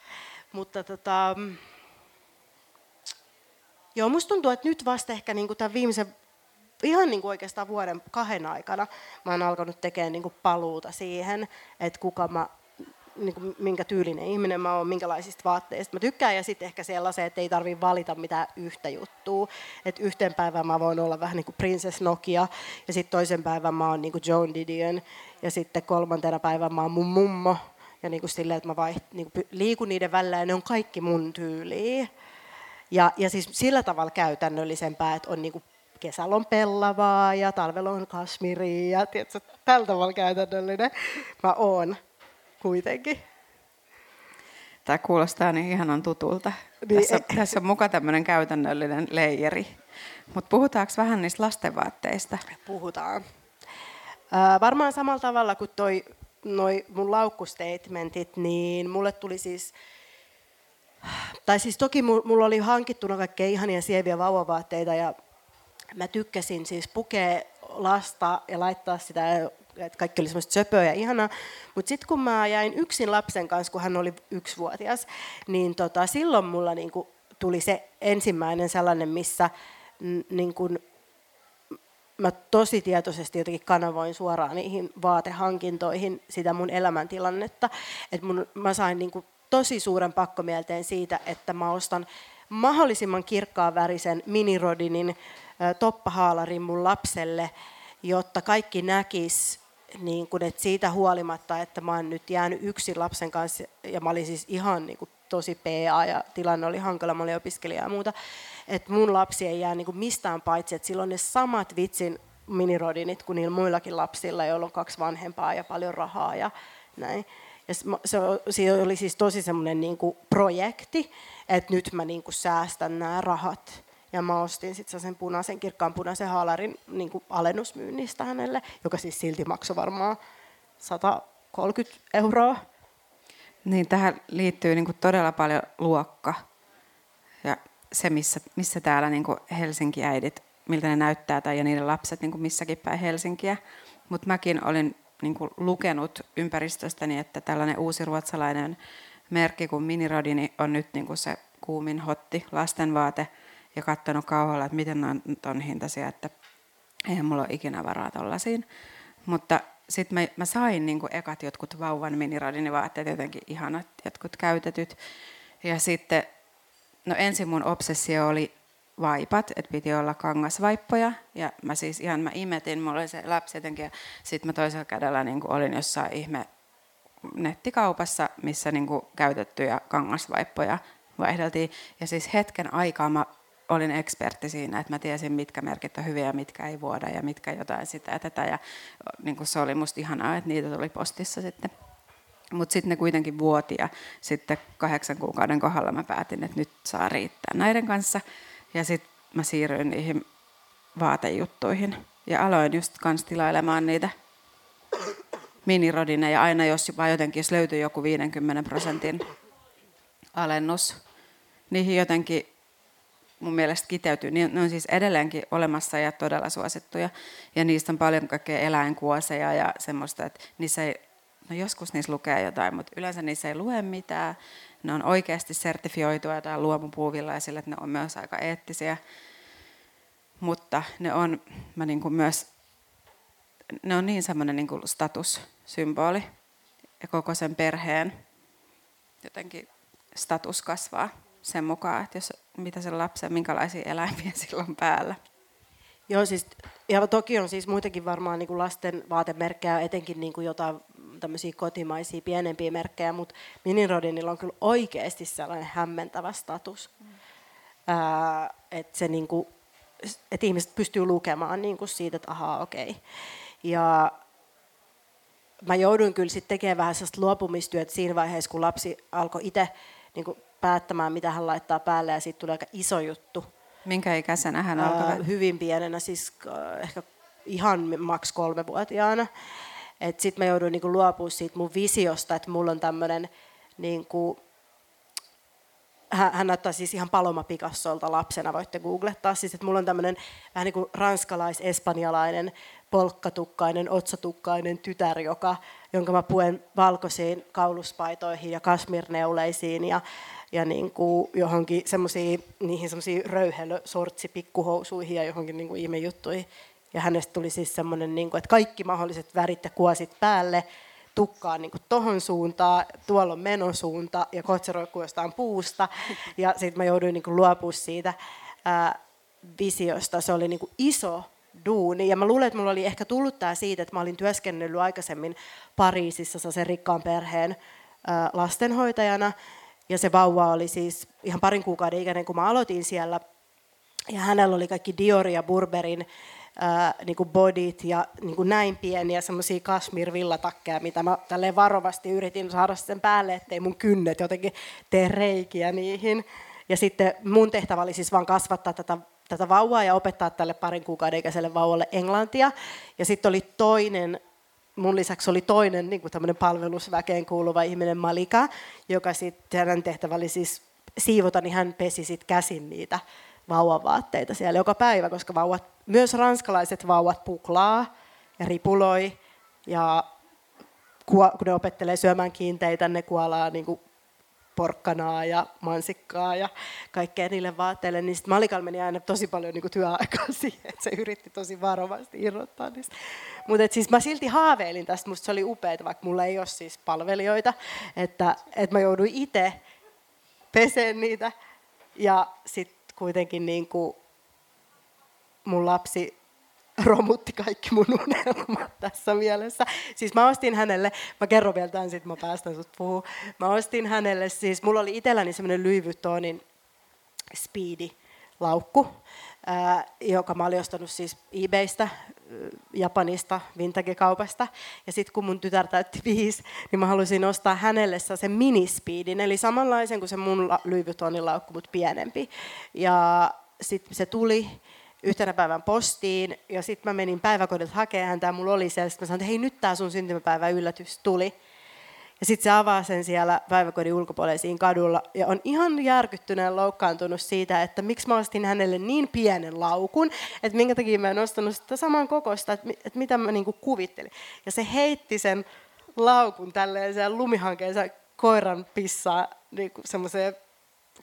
S1: Mutta tota, mm, joo, musta tuntuu, että nyt vasta ehkä niin tämän viimeisen ihan niin kuin oikeastaan vuoden kahden aikana mä oon alkanut tekemään niin kuin paluuta siihen, että kuka mä niin kuin, minkä tyylinen ihminen mä oon, minkälaisista vaatteista mä tykkään, ja sitten ehkä sellaisen, että ei tarvitse valita mitään yhtä juttua. Että yhten päivän mä voin olla vähän niin kuin Princess Nokia, ja sitten toisen päivän mä oon niin kuin Joan Didion, ja sitten kolmantena päivän mä oon mun mummo, ja niin kuin silleen, että mä vaiht, niin kuin liikun niiden välillä, ja ne on kaikki mun tyyliä. Ja, ja siis sillä tavalla käytännöllisempää, että on niin kuin kesällä on pellavaa ja talvella on kasmiria ja tiedätkö, tällä tavalla käytännöllinen mä oon kuitenkin.
S2: Tämä kuulostaa niin ihanan tutulta. Niin, tässä, e- tässä on muka tämmöinen käytännöllinen leijeri. Mutta puhutaanko vähän niistä lastenvaatteista?
S1: Puhutaan. Äh, varmaan samalla tavalla kuin toi noi mun laukkustatementit, niin mulle tuli siis, tai siis toki mulla oli hankittuna kaikkea ihania sieviä vauvavaatteita ja mä tykkäsin siis pukea lasta ja laittaa sitä, että kaikki oli semmoista söpöä ja ihanaa. Mutta sitten kun mä jäin yksin lapsen kanssa, kun hän oli yksivuotias, niin tota, silloin mulla niinku tuli se ensimmäinen sellainen, missä niin kun, mä tosi tietoisesti jotenkin kanavoin suoraan niihin vaatehankintoihin sitä mun elämäntilannetta. että mun, mä sain niin tosi suuren pakkomielteen siitä, että mä ostan mahdollisimman kirkkaan värisen minirodinin toppahaalarin mun lapselle, jotta kaikki näkis, niin kun, että siitä huolimatta, että mä oon nyt jäänyt yksin lapsen kanssa, ja mä olin siis ihan niin kuin, tosi PA ja tilanne oli hankala, mä olin opiskelija ja muuta, että mun lapsi ei jää niin kuin mistään paitsi, että silloin ne samat vitsin minirodinit kuin niillä muillakin lapsilla, joilla on kaksi vanhempaa ja paljon rahaa ja näin. Ja se, oli siis tosi semmoinen niin projekti, että nyt mä niin kuin säästän nämä rahat. Ja mä ostin sitten sen punaisen, kirkkaan punaisen haalarin niin kuin alennusmyynnistä hänelle, joka siis silti maksoi varmaan 130 euroa.
S2: Niin, tähän liittyy niin kuin todella paljon luokka. Ja se, missä, missä täällä niin kuin Helsinki-äidit, miltä ne näyttää, tai ja niiden lapset niin kuin missäkin päin Helsinkiä. Mutta mäkin olin niin kuin lukenut ympäristöstäni, että tällainen uusi ruotsalainen merkki kuin Minirodini on nyt niin kuin se kuumin hotti lastenvaate ja katsonut kauhalla, että miten ne on ton hintaisia, että eihän mulla ole ikinä varaa tollaisiin. Mutta sitten mä, mä sain niin ekat jotkut vauvan minirodinivaatteet, jotenkin ihanat jotkut käytetyt. Ja sitten, no ensin mun obsessio oli vaipat, että piti olla kangasvaippoja. Ja mä siis ihan mä imetin, mulla oli se lapsi jotenkin. Ja sitten mä toisella kädellä niin olin jossain ihme nettikaupassa, missä niin käytettyjä kangasvaippoja vaihdeltiin. Ja siis hetken aikaa mä olin ekspertti siinä, että mä tiesin, mitkä merkit on hyviä ja mitkä ei vuoda ja mitkä jotain sitä ja tätä. Ja niin kuin se oli musta ihanaa, että niitä tuli postissa sitten. Mutta sitten ne kuitenkin vuoti ja sitten kahdeksan kuukauden kohdalla mä päätin, että nyt saa riittää näiden kanssa. Ja sitten mä siirryin niihin vaatejuttuihin ja aloin just kans tilailemaan niitä minirodineja aina, jos vaan jotenkin jos löytyy joku 50 prosentin alennus. Niihin jotenkin mun mielestä kiteytyy. Ne on siis edelleenkin olemassa ja todella suosittuja. Ja niistä on paljon kaikkea eläinkuoseja ja semmoista, että niissä ei, no joskus niissä lukee jotain, mutta yleensä niissä ei lue mitään. Ne on oikeasti sertifioitua jotain luomupuuvilla sillä, että ne on myös aika eettisiä. Mutta ne on, mä niin kuin myös, ne on niin semmoinen niin statussymboli ja koko sen perheen jotenkin status kasvaa sen mukaan, että jos, mitä se lapsen, minkälaisia eläimiä sillä on päällä.
S1: Joo, siis, ja toki on siis muitakin varmaan niin kuin lasten vaatemerkkejä, etenkin niin kuin jotain tämmöisiä kotimaisia pienempiä merkkejä, mutta Minirodinilla on kyllä oikeasti sellainen hämmentävä status. Mm. Ää, että se niin kuin, että ihmiset pystyy lukemaan niin kuin siitä, että ahaa, okei. Okay. Ja mä jouduin kyllä sitten tekemään vähän sellaista luopumistyötä siinä vaiheessa, kun lapsi alkoi itse niin kuin päättämään, mitä hän laittaa päälle, ja siitä tuli aika iso juttu.
S2: Minkä ikäisenä hän alkoi?
S1: hyvin pienenä, siis ehkä ihan maks kolmevuotiaana. Sitten mä jouduin niinku luopumaan siitä mun visiosta, että mulla on tämmöinen, niinku, hän, hän näyttää siis ihan Paloma Picassolta lapsena, voitte googlettaa. Siis, että mulla on tämmöinen vähän niin kuin ranskalais-espanjalainen polkkatukkainen, otsatukkainen tytär, joka, jonka mä puen valkoisiin kauluspaitoihin ja kasmirneuleisiin ja ja niin kuin johonkin semmoisiin, niihin semmoisiin röyhelösortsi pikkuhousuihin ja johonkin niin kuin ihmejuttuihin. Ja hänestä tuli siis semmoinen, niin kuin, että kaikki mahdolliset värit ja kuosit päälle, tukkaan niin tohon suuntaan, tuolla on menosuunta ja kotseroikkuu jostain puusta. Ja sitten mä jouduin niin luopumaan siitä ää, visiosta. Se oli niin iso duuni. Ja mä luulen, että mulla oli ehkä tullut tämä siitä, että mä olin työskennellyt aikaisemmin Pariisissa sen rikkaan perheen lastenhoitajana. Ja se vauva oli siis ihan parin kuukauden ikäinen, kun mä aloitin siellä. Ja hänellä oli kaikki Dior ja Burberin ää, niin kuin bodit ja niin kuin näin pieniä semmoisia kashmir-villatakkeja, mitä mä tälleen varovasti yritin saada sen päälle, ettei mun kynnet jotenkin tee reikiä niihin. Ja sitten mun tehtävä oli siis vaan kasvattaa tätä, tätä vauvaa ja opettaa tälle parin kuukauden ikäiselle vauvalle englantia. Ja sitten oli toinen mun lisäksi oli toinen niin kuin palvelusväkeen kuuluva ihminen Malika, joka sitten hänen tehtävä oli siis siivota, niin hän pesi sit käsin niitä vauvavaatteita siellä joka päivä, koska vauvat, myös ranskalaiset vauvat puklaa ja ripuloi ja kun ne opettelee syömään kiinteitä, ne kuolaa niin kuin porkkanaa ja mansikkaa ja kaikkea niille vaatteille, niin sitten Malikal meni aina tosi paljon niin työaikaa siihen, että se yritti tosi varovasti irrottaa niistä. Mutta siis mä silti haaveilin tästä, musta se oli upeaa, vaikka mulla ei ole siis palvelijoita, että, että mä jouduin itse peseen niitä ja sitten kuitenkin niin kuin mun lapsi romutti kaikki mun unelmat tässä mielessä. Siis mä ostin hänelle, mä kerron vielä tämän, sitten mä päästän sut puhuu. Mä ostin hänelle, siis mulla oli itselläni semmoinen Louis Vuittonin Speedy laukku, ää, joka mä olin ostanut siis eBaystä, Japanista, vintage-kaupasta. Ja sitten kun mun tytär täytti viisi, niin mä halusin ostaa hänelle sen minispeedin, eli samanlaisen kuin se mun Louis Vuittonin laukku, mutta pienempi. Ja sitten se tuli, yhtenä päivän postiin ja sitten mä menin päiväkodilta hakemaan häntä ja mulla oli siellä. Sitten mä sanoin, että hei nyt tämä sun syntymäpäivä yllätys tuli. Ja sitten se avaa sen siellä päiväkodin ulkopuolella kadulla ja on ihan järkyttyneen loukkaantunut siitä, että miksi mä ostin hänelle niin pienen laukun, että minkä takia mä en ostanut sitä saman kokosta, että, mitä mä niinku kuvittelin. Ja se heitti sen laukun tälleen sen lumihankeensa koiran pissaa niin semmoiseen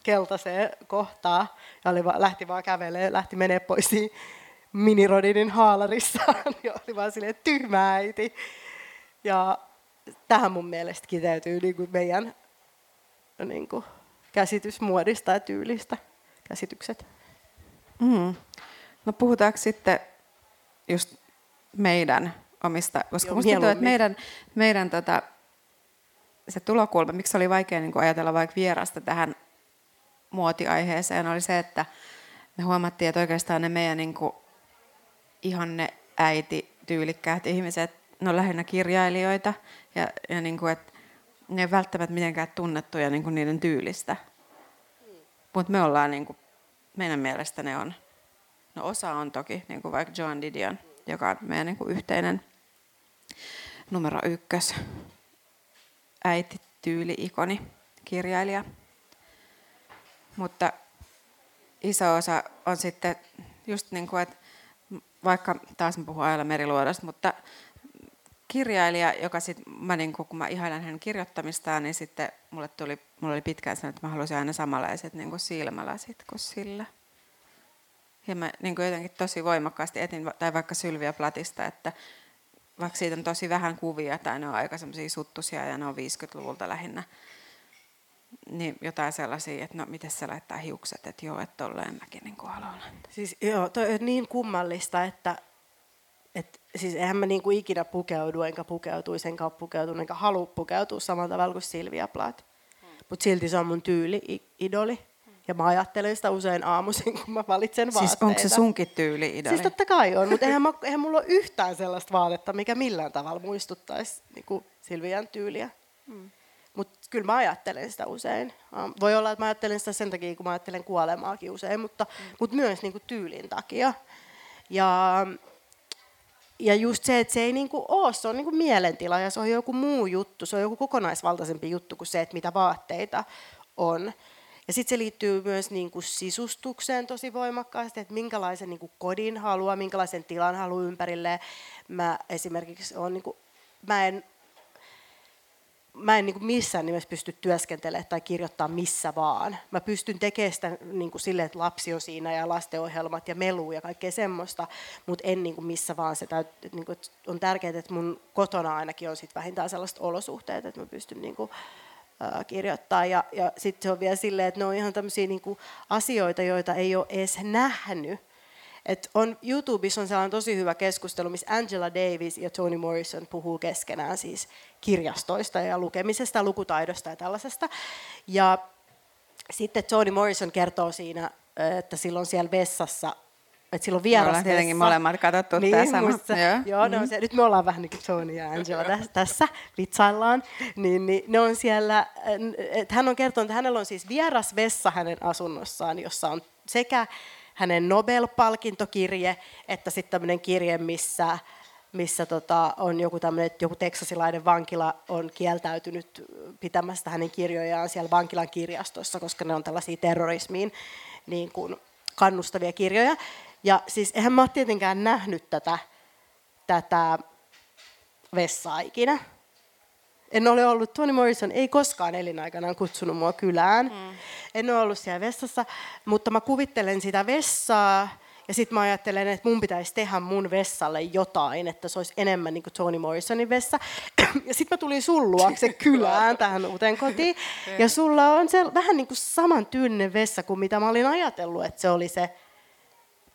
S1: keltaiseen kohtaan ja oli va, lähti vaan kävelemään, lähti menee pois minirodinin haalarissaan ja oli vaan silleen tyhmä äiti. Ja tähän mun mielestä kiteytyy niin kuin meidän niin kuin, käsitys muodista ja tyylistä, käsitykset.
S2: Mm. No puhutaanko sitten just meidän omista, koska Joo, musta tuntuu, että meidän, meidän tota, se tulokulma, miksi oli vaikea niin kuin ajatella vaikka vierasta tähän muotiaiheeseen oli se, että me huomattiin, että oikeastaan ne meidän niin kuin, ihanne äiti tyylikkäät ihmiset, ne on lähinnä kirjailijoita ja, ja niin kuin, että ne ei välttämättä mitenkään tunnettuja niin kuin niiden tyylistä. Mutta me ollaan, niin kuin, meidän mielestä ne on, no osa on toki, niin kuin vaikka Joan Didion, joka on meidän niin kuin yhteinen numero ykkös äiti tyyli-ikoni, kirjailija. Mutta iso osa on sitten just niin kuin, että vaikka taas mä puhun ajalla meriluodosta, mutta kirjailija, joka sitten, mä niin kun mä ihailen hänen kirjoittamistaan, niin sitten mulle tuli, mulla oli pitkään sen, että mä halusin aina samanlaiset niin kuin silmälasit kuin sillä. Ja mä niin kuin jotenkin tosi voimakkaasti etin, tai vaikka Sylvia Platista, että vaikka siitä on tosi vähän kuvia, tai ne on aika semmoisia suttusia ja ne on 50-luvulta lähinnä, niin jotain sellaisia, että no miten se laittaa hiukset, että joo, että tolleen mäkin niin haluan.
S1: Siis joo, toi on niin kummallista, että et, siis eihän mä niinku ikinä pukeudu, enkä pukeutuisi, enkä ole pukeutunut, enkä halua pukeutua samalla tavalla kuin Silvia Plath. Hmm. Mutta silti se on mun tyyli, idoli. Ja mä ajattelen sitä usein aamuisin, kun mä valitsen vaatteita.
S2: Siis onko se sunkin tyyli idoli?
S1: Siis totta kai on, mutta eihän, mä, eihän mulla ole yhtään sellaista vaatetta, mikä millään tavalla muistuttaisi niin Silvian tyyliä. Hmm. Kyllä mä ajattelen sitä usein. Voi olla, että mä ajattelen sitä sen takia, kun mä ajattelen kuolemaakin usein, mutta, mm. mutta myös niin kuin tyylin takia. Ja, ja just se, että se ei niin kuin ole, se on niin kuin mielentila ja se on joku muu juttu, se on joku kokonaisvaltaisempi juttu kuin se, että mitä vaatteita on. Ja sitten se liittyy myös niin kuin sisustukseen tosi voimakkaasti, että minkälaisen niin kuin kodin haluaa, minkälaisen tilan haluaa ympärille. Mä esimerkiksi on, niin kuin, mä en mä en niin kuin missään nimessä pysty työskentelemään tai kirjoittaa missä vaan. Mä pystyn tekemään sitä niin kuin silleen, että lapsi on siinä ja lastenohjelmat ja melu ja kaikkea semmoista, mutta en niin kuin missä vaan. Se täyt, niin kuin, on tärkeää, että mun kotona ainakin on sit vähintään sellaiset olosuhteet, että mä pystyn niin kuin, äh, kirjoittaa. Ja, ja sitten se on vielä silleen, että ne on ihan tämmöisiä niin asioita, joita ei ole edes nähnyt et on, YouTubessa on sellainen tosi hyvä keskustelu, missä Angela Davis ja Toni Morrison puhuu keskenään siis kirjastoista ja lukemisesta, lukutaidosta ja tällaisesta. Ja sitten Toni Morrison kertoo siinä, että silloin siellä vessassa että silloin vieras
S2: ollaan tietenkin molemmat katsottu niin, tämä sama. Musta,
S1: joo, joo no, mm-hmm. se, nyt me ollaan vähän niin kuin Tony ja Angela tässä, tässä vitsaillaan. Niin, niin, ne on siellä, että hän on kertonut, että hänellä on siis vieras vessa hänen asunnossaan, jossa on sekä hänen Nobel-palkintokirje, että sitten tämmöinen kirje, missä missä tota, on joku tämmöinen, että joku teksasilainen vankila on kieltäytynyt pitämästä hänen kirjojaan siellä vankilan kirjastossa, koska ne on tällaisia terrorismiin niin kuin kannustavia kirjoja. Ja siis eihän mä ole tietenkään nähnyt tätä, tätä vessaa ikinä. En ole ollut, Toni Morrison ei koskaan elinaikanaan kutsunut mua kylään. Mm. En ole ollut siellä vessassa, mutta mä kuvittelen sitä vessaa ja sitten mä ajattelen, että mun pitäisi tehdä mun vessalle jotain, että se olisi enemmän niin kuin Toni Morrisonin vessa. Ja sitten mä tulin sun luokse kylään tähän uuteen kotiin. Ja sulla on se vähän niin kuin saman tyyninen vessa kuin mitä mä olin ajatellut, että se oli se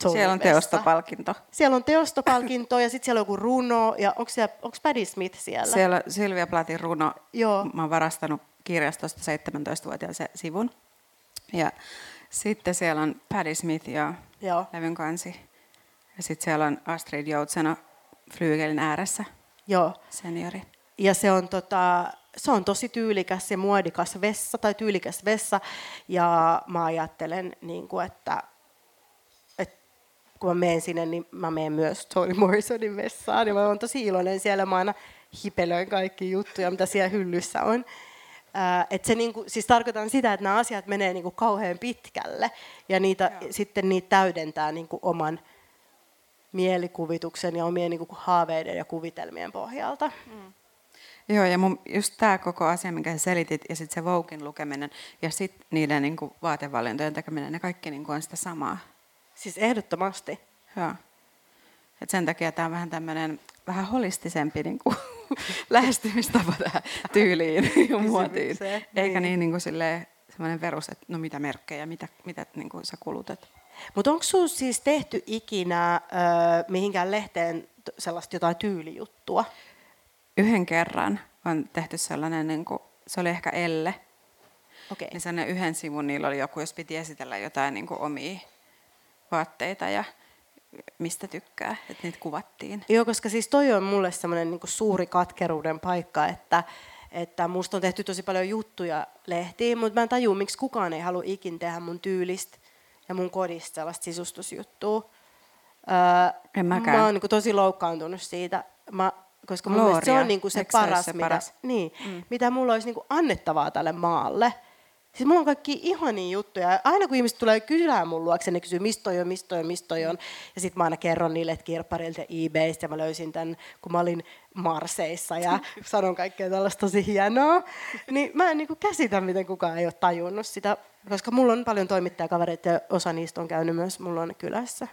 S2: Tony Siellä on teostopalkinto.
S1: Siellä on teostopalkinto ja sitten siellä on joku runo. Ja onko, siellä, onko Paddy Smith siellä?
S2: Siellä on Silvia Platin runo. Joo. Mä oon varastanut kirjastosta 17-vuotiaan se sivun. Ja sitten siellä on Paddy Smith ja Joo. levyn kansi. Ja sitten siellä on Astrid Joutsena flyygelin ääressä. Joo. Seniori.
S1: Ja se on, tota, se on tosi tyylikäs ja muodikas vessa tai tyylikäs vessa. Ja mä ajattelen, niin kuin, että kun mä menen sinne, niin mä menen myös Toni Morrisonin vessaan. Ja mä oon tosi iloinen siellä. Mä aina hipelöin kaikki juttuja, mitä siellä hyllyssä on. Äh, et se niinku, siis tarkoitan sitä, että nämä asiat menee niinku kauhean pitkälle ja niitä, sitten niitä täydentää niinku oman mielikuvituksen ja omien niinku haaveiden ja kuvitelmien pohjalta. Mm.
S2: Joo, ja mun, just tämä koko asia, minkä sä selitit, ja sitten se Voguein lukeminen, ja sitten niiden niinku, vaatevalintojen tekeminen, ne kaikki niinku, on sitä samaa.
S1: Siis ehdottomasti.
S2: Joo. Et sen takia tämä on vähän tämmöinen vähän holistisempi niin kuin, lähestymistapa tähän tyyliin ja muotiin. Eikä niin, niin, kuin silleen, semmoinen perus, että no mitä merkkejä, mitä, mitä niin kuin sä kulutat.
S1: Mutta onko sinulla siis tehty ikinä äh, mihinkään lehteen sellaista jotain tyylijuttua?
S2: Yhden kerran on tehty sellainen, niin kuin, se oli ehkä Elle. Okay. Niin sellainen yhden sivun niillä oli joku, jos piti esitellä jotain niin kuin omia vaatteita ja mistä tykkää, että niitä kuvattiin.
S1: Joo, koska siis toi on mulle semmoinen niin suuri katkeruuden paikka, että, että musta on tehty tosi paljon juttuja lehtiin, mutta mä en tajua, miksi kukaan ei halua ikin tehdä mun tyylistä ja mun kodista sellaista sisustusjuttua. Öö, en mäkään. Mä oon niin tosi loukkaantunut siitä, mä, koska mun Gloria. se on niin se paras, se mitä, paras? Niin, mm. mitä mulla olisi niin annettavaa tälle maalle – Siis mulla on kaikki ihania juttuja. Aina kun ihmiset tulee kysymään mun luokse, ne kysyy, mistä toi on, mistä toi on, mistä toi on. Ja sitten mä aina kerron niille, että kirpparilta ja eBaystä ja mä löysin tämän, kun mä olin Marseissa ja sanon kaikkea tällaista tosi hienoa. Niin mä en niin kuin käsitä, miten kukaan ei ole tajunnut sitä, koska mulla on paljon toimittajakavereita ja osa niistä on käynyt myös mulla on kylässä.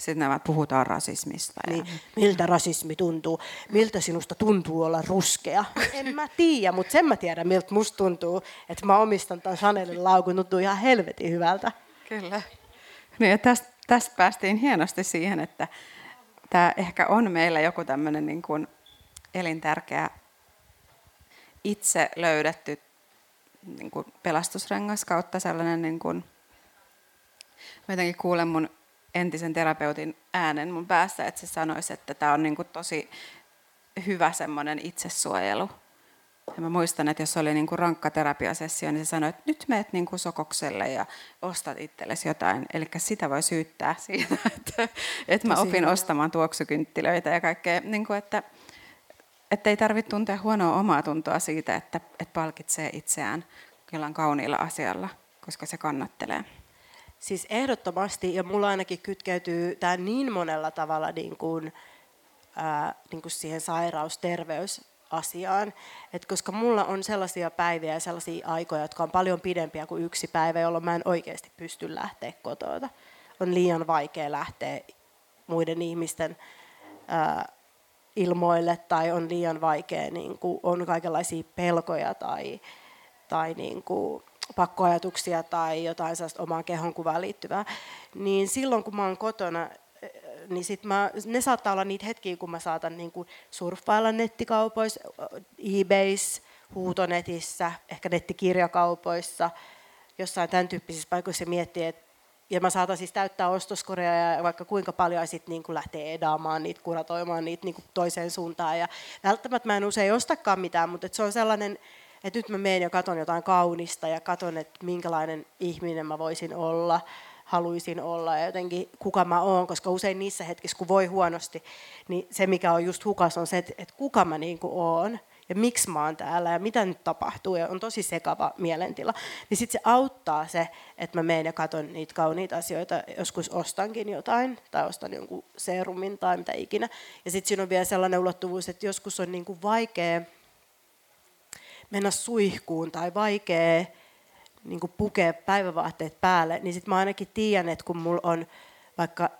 S2: Sitten nämä puhutaan rasismista. Ja... Niin,
S1: miltä rasismi tuntuu? Miltä sinusta tuntuu olla ruskea? En mä tiedä, mutta sen mä tiedän, miltä musta tuntuu, että mä omistan tämän Chanelin laukun. Tuntuu ihan helvetin hyvältä.
S2: Kyllä. Niin, ja tästä, tästä päästiin hienosti siihen, että tämä ehkä on meillä joku tämmöinen niin kuin elintärkeä itse löydetty niin kuin pelastusrengas kautta sellainen, niin kuin, mä jotenkin kuulen mun entisen terapeutin äänen mun päässä, että se sanoisi, että tämä on niin kuin tosi hyvä semmoinen itsesuojelu. Ja mä muistan, että jos oli niin kuin rankka terapiasessio, niin se sanoi, että nyt meet niin kuin sokokselle ja ostat itsellesi jotain. Eli sitä voi syyttää siitä, että, että mä opin ostamaan tuoksukynttilöitä ja kaikkea. Niin kuin, että, että ei tarvitse tuntea huonoa omaa tuntoa siitä, että, että palkitsee itseään jollain kauniilla asialla, koska se kannattelee.
S1: Siis ehdottomasti, ja mulla ainakin kytkeytyy tämä niin monella tavalla niin kuin, ää, niin kuin siihen sairausterveysasiaan, että koska mulla on sellaisia päiviä ja sellaisia aikoja, jotka on paljon pidempiä kuin yksi päivä, jolloin mä en oikeasti pysty lähteä kotoa. On liian vaikea lähteä muiden ihmisten ää, ilmoille tai on liian vaikea, niin kuin, on kaikenlaisia pelkoja tai, tai niin kuin, pakkoajatuksia tai jotain sellaista omaan kehonkuvaan liittyvää, niin silloin kun mä oon kotona, niin sit mä, ne saattaa olla niitä hetkiä, kun mä saatan niin kuin surffailla nettikaupoissa, eBays, huutonetissä, ehkä nettikirjakaupoissa, jossain tämän tyyppisissä paikoissa miettiä, että ja mä saatan siis täyttää ostoskorea ja vaikka kuinka paljon sitten niin lähtee edaamaan niitä, kuratoimaan niitä niin toiseen suuntaan. Ja välttämättä mä en usein ostakaan mitään, mutta se on sellainen että nyt mä menen ja katon jotain kaunista ja katon, että minkälainen ihminen mä voisin olla. haluaisin olla ja jotenkin kuka mä oon, koska usein niissä hetkissä, kun voi huonosti, niin se mikä on just hukas on se, että, että kuka mä niin kuin oon ja miksi mä oon täällä ja mitä nyt tapahtuu ja on tosi sekava mielentila. Niin sitten se auttaa se, että mä menen ja katson niitä kauniita asioita, joskus ostankin jotain tai ostan jonkun serumin tai mitä ikinä. Ja sitten siinä on vielä sellainen ulottuvuus, että joskus on niin kuin vaikea mennä suihkuun tai vaikea niin pukea päivävaatteet päälle, niin sitten mä ainakin tiedän, että kun mulla on vaikka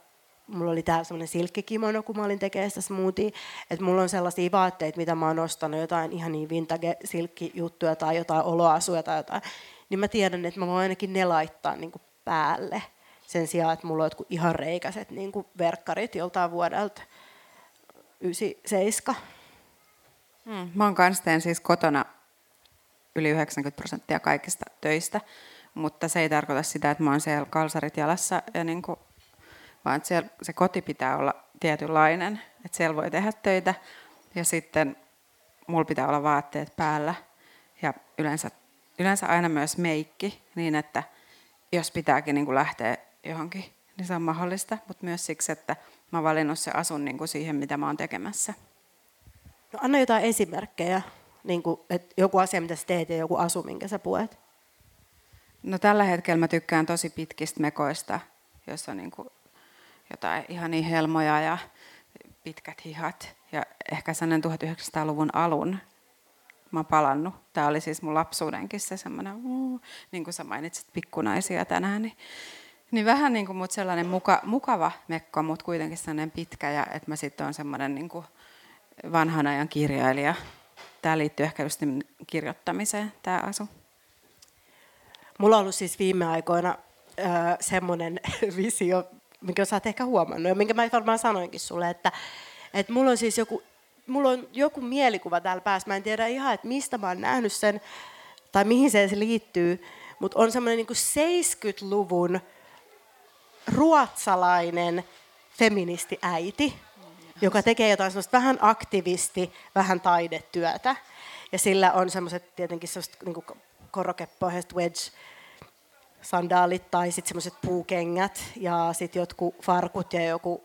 S1: mulla oli täällä semmoinen silkkikimono, kun mä olin tekemään sitä smoothie, että mulla on sellaisia vaatteita, mitä mä oon ostanut, jotain ihan niin vintage silkkijuttuja tai jotain oloasuja tai jotain, niin mä tiedän, että mä voin ainakin ne laittaa niin kuin päälle sen sijaan, että mulla on jotkut ihan reikäiset niin kuin verkkarit joltain vuodelta 97.
S2: Hmm, mä oon kanssa teen siis kotona yli 90 prosenttia kaikista töistä, mutta se ei tarkoita sitä, että mä oon siellä kalsarit jalassa, ja niin kuin, vaan että siellä, se koti pitää olla tietynlainen, että siellä voi tehdä töitä, ja sitten mulla pitää olla vaatteet päällä, ja yleensä, yleensä aina myös meikki, niin että jos pitääkin niin kuin lähteä johonkin, niin se on mahdollista, mutta myös siksi, että mä oon valinnut se asun niin kuin siihen, mitä mä oon tekemässä.
S1: No anna jotain esimerkkejä niin kuin, että joku asia, mitä sä teet ja joku asu, minkä sä puet?
S2: No tällä hetkellä mä tykkään tosi pitkistä mekoista, joissa on niin kuin jotain ihan niin helmoja ja pitkät hihat. Ja ehkä sellainen 1900-luvun alun mä oon palannut. Tämä oli siis mun lapsuudenkin se semmoinen, uh, niin kuin sä mainitsit pikkunaisia tänään, niin, niin vähän niin kuin mut sellainen muka, mukava mekko, mutta kuitenkin sellainen pitkä ja että mä sitten on semmoinen niin kuin vanhan ajan kirjailija tämä liittyy ehkä just kirjoittamiseen, tämä asu.
S1: Mulla on ollut siis viime aikoina äh, semmoinen visio, minkä sä oot ehkä huomannut ja minkä mä varmaan sanoinkin sulle, että, että mulla on siis joku, mulla on joku mielikuva täällä päässä. Mä en tiedä ihan, että mistä mä oon nähnyt sen tai mihin se liittyy, mutta on semmoinen niin 70-luvun ruotsalainen feministiäiti, joka tekee jotain sellaista vähän aktivisti, vähän taidetyötä. Ja sillä on semmoiset tietenkin semmoiset niin korokepohjaiset wedge sandaalit tai sitten semmoiset puukengät ja sitten jotkut farkut ja joku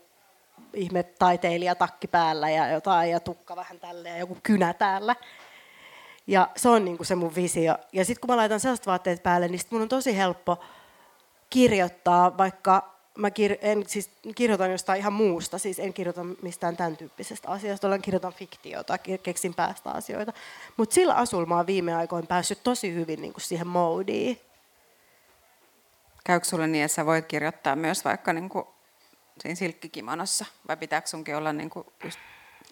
S1: ihme taiteilija takki päällä ja jotain ja tukka vähän tälle ja joku kynä täällä. Ja se on niin se mun visio. Ja sitten kun mä laitan sellaiset vaatteet päälle, niin sit mun on tosi helppo kirjoittaa vaikka mä kir- en, siis kirjoitan jostain ihan muusta, siis en kirjoita mistään tämän tyyppisestä asiasta, olen kirjoitan fiktiota, keksin päästä asioita. Mutta sillä asulla mä oon viime aikoina päässyt tosi hyvin niin kuin siihen moodiin.
S2: Käykö sulle niin, että sä voit kirjoittaa myös vaikka niin kuin siinä silkkikimonossa, vai pitääkö sunkin olla niin kuin just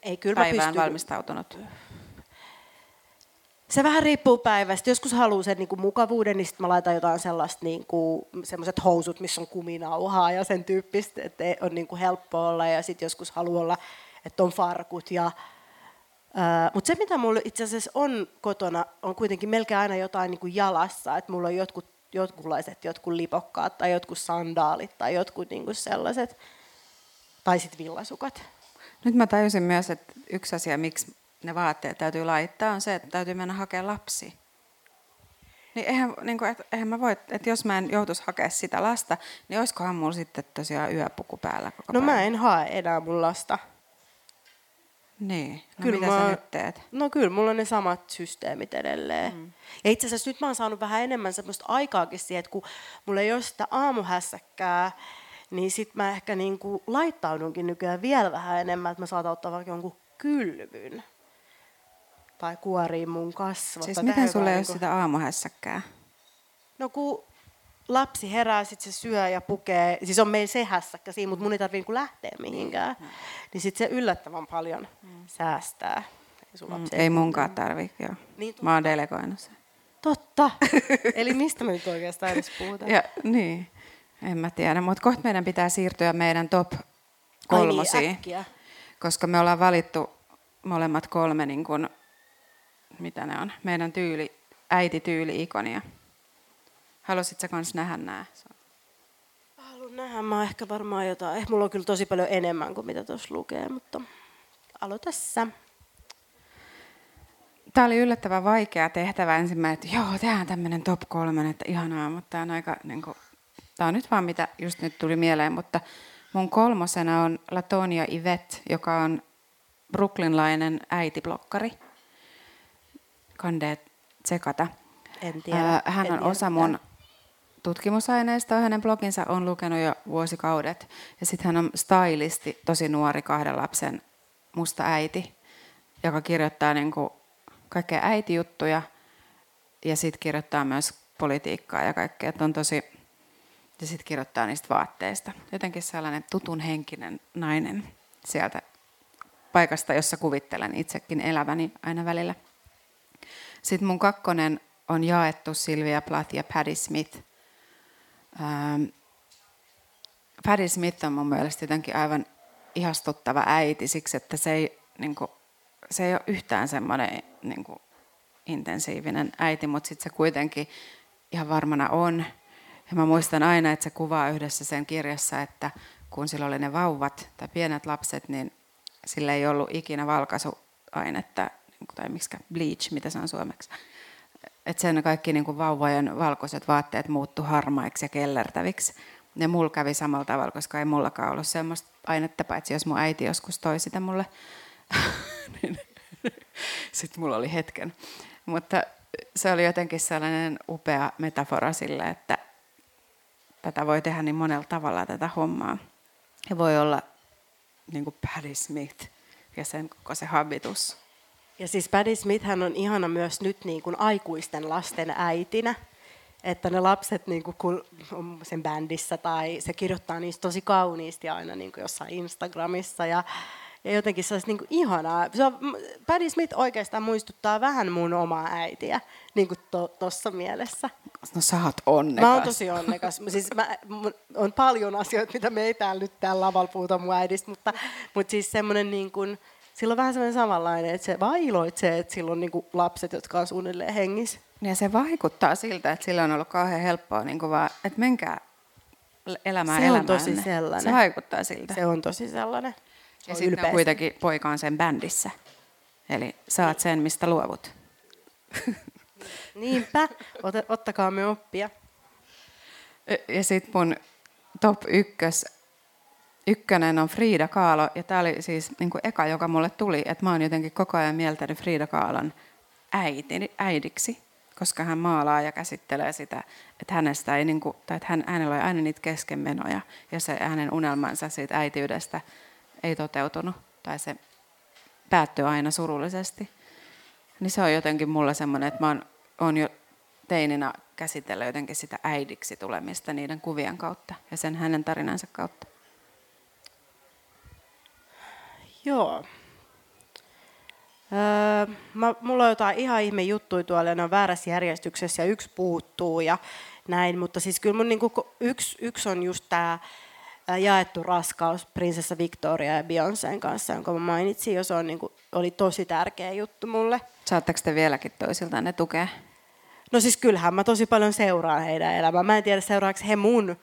S2: Ei, kyllä päivään pystyn... valmistautunut?
S1: Se vähän riippuu päivästä. Joskus haluaa sen niin kuin mukavuuden, niin sitten mä laitan jotain sellaista, niin kuin, housut, missä on kuminauhaa ja sen tyyppistä, että on niin kuin helppo olla. Ja sitten joskus haluaa olla, että on farkut. Ja, mutta se, mitä mulla itse asiassa on kotona, on kuitenkin melkein aina jotain niin kuin jalassa. Että mulla on jotkut, jotkunlaiset jotkut lipokkaat tai jotkut sandaalit tai jotkut niin kuin sellaiset. Tai sitten villasukat.
S2: Nyt mä tajusin myös, että yksi asia, miksi ne vaatteet täytyy laittaa, on se, että täytyy mennä hakemaan lapsi. Niin eihän, niin kuin, et, eihän mä voi, että jos mä en joutuisi hakea sitä lasta, niin olisikohan mulla sitten tosiaan yöpuku päällä koko
S1: No
S2: päivä?
S1: mä en hae enää mun lasta.
S2: Niin, no kyllä mitä mä, sä nyt teet?
S1: No kyllä, mulla on ne samat systeemit edelleen. Mm. Ja itse asiassa nyt mä oon saanut vähän enemmän semmoista aikaakin siihen, että kun mulla ei ole sitä aamuhässäkkää, niin sit mä ehkä niinku laittaudunkin nykyään vielä vähän enemmän, että mä saatan ottaa vaikka jonkun kylvyn tai kuorii mun kasvot.
S2: Siis miten sulle ei ole sitä aamuhässäkkää?
S1: No kun lapsi herää, sit se syö ja pukee, siis on meillä se hässäkkä siinä, mutta mun ei tarvitse niin lähteä mihinkään. Niin, niin sitten se yllättävän paljon mm. säästää.
S2: Ei, mm, ei munkaan tarvitse, joo. Niin, Mä oon delegoinut sen.
S1: Totta. Eli mistä me nyt oikeastaan edes puhutaan?
S2: ja, niin, en mä tiedä, mutta kohta meidän pitää siirtyä meidän top kolmosiin. Niin, koska me ollaan valittu molemmat kolme niin kun mitä ne on, meidän tyyli, äitityyli-ikonia. Haluaisitko kans nähdä nämä?
S1: Haluan nähdä, mä oon ehkä varmaan jotain. Eh, mulla on kyllä tosi paljon enemmän kuin mitä tuossa lukee, mutta aloita tässä.
S2: Tämä oli yllättävän vaikea tehtävä ensimmäinen, että joo, tehdään tämmöinen top kolmen, että ihanaa, mutta tämä on aika niin kuin, tämä on nyt vaan mitä just nyt tuli mieleen, mutta mun kolmosena on Latonia Yvette, joka on brooklynlainen äitiblokkari. Kande tsekata.
S1: En tiedä.
S2: Hän
S1: en
S2: on
S1: tiedä
S2: osa mun tutkimusaineistoa. Hänen bloginsa on lukenut jo vuosikaudet. Ja sitten hän on stylisti, tosi nuori kahden lapsen musta äiti, joka kirjoittaa niinku kaikkea äitijuttuja ja sitten kirjoittaa myös politiikkaa ja kaikkea. Et on tosi, ja sitten kirjoittaa niistä vaatteista. Jotenkin sellainen tutun henkinen nainen sieltä paikasta, jossa kuvittelen itsekin eläväni aina välillä. Sitten mun kakkonen on jaettu Silvia Plath ja Paddy Smith. Ähm, Paddy Smith on mun mielestä jotenkin aivan ihastuttava äiti siksi, että se ei, niin kuin, se ei ole yhtään semmoinen niin kuin, intensiivinen äiti, mutta sitten se kuitenkin ihan varmana on. Ja mä muistan aina, että se kuvaa yhdessä sen kirjassa, että kun sillä oli ne vauvat tai pienet lapset, niin sillä ei ollut ikinä valkaisuainetta, tai miksi bleach, mitä se on suomeksi. Että sen kaikki niin kuin vauvojen valkoiset vaatteet muuttu harmaiksi ja kellertäviksi. Ne mulla kävi samalla tavalla, koska ei mullakaan ollut semmoista ainetta, paitsi jos mun äiti joskus toi sitä mulle. Niin Sitten mulla oli hetken. Mutta se oli jotenkin sellainen upea metafora sille, että tätä voi tehdä niin monella tavalla tätä hommaa. Ja voi olla niin kuin Paddy Smith ja sen koko se habitus.
S1: Ja siis Paddy Smith hän on ihana myös nyt niin kuin aikuisten lasten äitinä. Että ne lapset, niin kuin, kun on sen bändissä tai se kirjoittaa niistä tosi kauniisti aina niin kuin jossain Instagramissa. Ja, ja jotenkin se olisi niin kuin ihanaa. Se on, Paddy Smith oikeastaan muistuttaa vähän mun omaa äitiä niin kuin tuossa to, mielessä.
S2: No sä oot onnekas.
S1: Mä oon tosi onnekas. siis mä, on paljon asioita, mitä me ei täällä nyt täällä lavalla puhuta mun äidistä, mutta, mutta siis semmoinen niin kuin, sillä on vähän semmoinen samanlainen, että se vaan iloitsee, että sillä on niin kuin lapset, jotka on suunnilleen hengissä.
S2: Ja se vaikuttaa siltä, että sillä on ollut kauhean helppoa, niin kuin vaan, että menkää elämään
S1: Se on tosi sellainen.
S2: Se vaikuttaa siltä.
S1: Se on tosi sellainen.
S2: ja sitten kuitenkin poika on sen bändissä. Eli saat sen, mistä luovut.
S1: Niinpä, Ot, ottakaa me oppia.
S2: Ja sitten mun top ykkös, ykkönen on Frida Kaalo, ja tämä oli siis niin kuin eka, joka mulle tuli, että mä oon jotenkin koko ajan mieltänyt Frida Kaalon äiti, äidiksi, koska hän maalaa ja käsittelee sitä, että hänestä ei, niin kuin, tai että hän, hänellä oli aina niitä keskenmenoja, ja se hänen unelmansa siitä äitiydestä ei toteutunut, tai se päättyi aina surullisesti. Niin se on jotenkin mulle semmoinen, että mä oon, oon jo teininä käsitellä jotenkin sitä äidiksi tulemista niiden kuvien kautta ja sen hänen tarinansa kautta.
S1: Joo. Öö, mä, mulla on jotain ihan ihme juttuja tuolla ja ne on väärässä järjestyksessä ja yksi puuttuu ja näin, mutta siis kyllä mun niinku, yksi, yksi on just tämä jaettu raskaus prinsessa Victoria ja Beyoncéen kanssa, jonka mä mainitsin jo. Se on, niin kuin, oli tosi tärkeä juttu mulle.
S2: Saatteko te vieläkin toisiltaan tukea?
S1: No siis kyllähän mä tosi paljon seuraan heidän elämää. Mä en tiedä seuraako he mun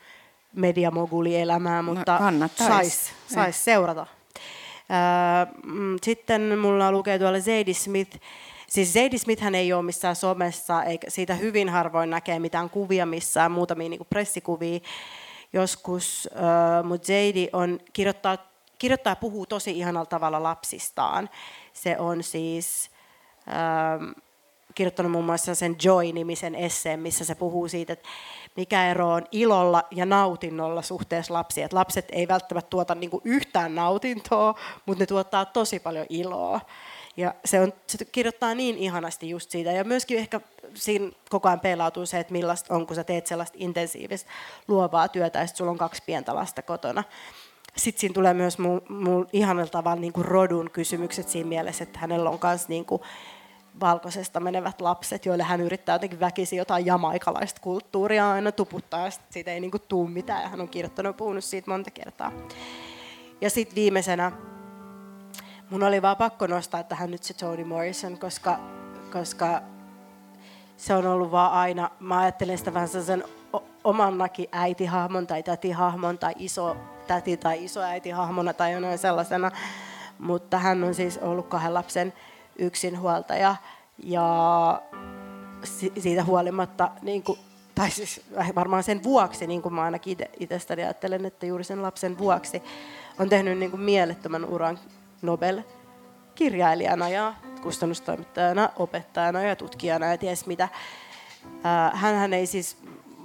S1: mediamoguli-elämää, no, mutta no, sais, sais seurata. Sitten mulla lukee tuolla Zadie Smith. Siis Zadie Smith ei ole missään somessa, eikä siitä hyvin harvoin näkee mitään kuvia missään, muutamia niin pressikuvia joskus, mutta Zadie on, kirjoittaa, kirjoittaa ja puhuu tosi ihanalla tavalla lapsistaan. Se on siis kirjoittanut muun muassa sen Joy-nimisen esseen, missä se puhuu siitä, että mikä ero on ilolla ja nautinnolla suhteessa lapsiin. Että lapset ei välttämättä tuota niinku yhtään nautintoa, mutta ne tuottaa tosi paljon iloa. Ja se, on, se kirjoittaa niin ihanasti just siitä. Ja myöskin ehkä siinä koko ajan peilautuu se, että millaista on, kun sä teet sellaista intensiivistä luovaa työtä ja sulla on kaksi pientä lasta kotona. Sitten siinä tulee myös mun, mun ihanalla tavalla niin rodun kysymykset siinä mielessä, että hänellä on myös niin valkoisesta menevät lapset, joille hän yrittää jotenkin väkisin jotain jamaikalaista kulttuuria aina tuputtaa, ja siitä ei niin kuin tuu mitään, ja hän on kirjoittanut puhunut siitä monta kertaa. Ja sitten viimeisenä mun oli vaan pakko nostaa tähän nyt se Toni Morrison, koska, koska se on ollut vaan aina, mä ajattelen sitä vähän sen omannakin äitihahmon tai tätihahmon tai iso täti tai iso äitihahmona tai jonain sellaisena. Mutta hän on siis ollut kahden lapsen yksinhuoltaja ja siitä huolimatta niin kuin tai siis varmaan sen vuoksi, niin kuin mä ainakin itsestäni ajattelen, että juuri sen lapsen vuoksi on tehnyt niin kuin mielettömän uran Nobel-kirjailijana ja kustannustoimittajana, opettajana ja tutkijana ja ties mitä. Hän ei siis,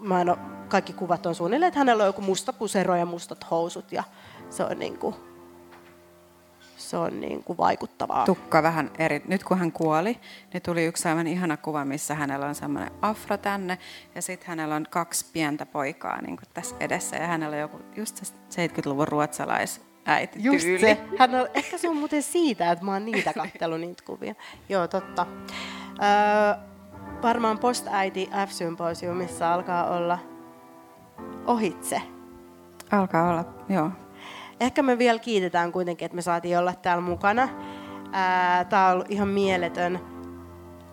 S1: mä en ole, kaikki kuvat on suunnilleen, että hänellä on joku musta pusero ja mustat housut ja se on niin kuin, se on niin kuin vaikuttavaa.
S2: Tukka vähän eri. Nyt kun hän kuoli, niin tuli yksi aivan ihana kuva, missä hänellä on semmoinen afro tänne ja sitten hänellä on kaksi pientä poikaa niin kuin tässä edessä ja hänellä on joku just 70-luvun ruotsalais äiti
S1: Just tyyli. se. Hän on, ehkä se on muuten siitä, että mä oon niitä kattellut niitä kuvia. Joo, totta. Öö, varmaan post-äiti F-symposiumissa alkaa olla ohitse.
S2: Alkaa olla, joo.
S1: Ehkä me vielä kiitetään kuitenkin, että me saatiin olla täällä mukana. Tämä on ollut ihan mieletön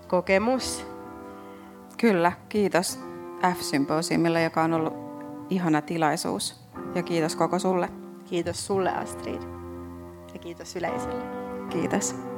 S1: kokemus.
S2: Kyllä, kiitos F-symposiumille, joka on ollut ihana tilaisuus. Ja kiitos koko sulle.
S1: Kiitos sulle Astrid. Ja kiitos yleisölle.
S2: Kiitos.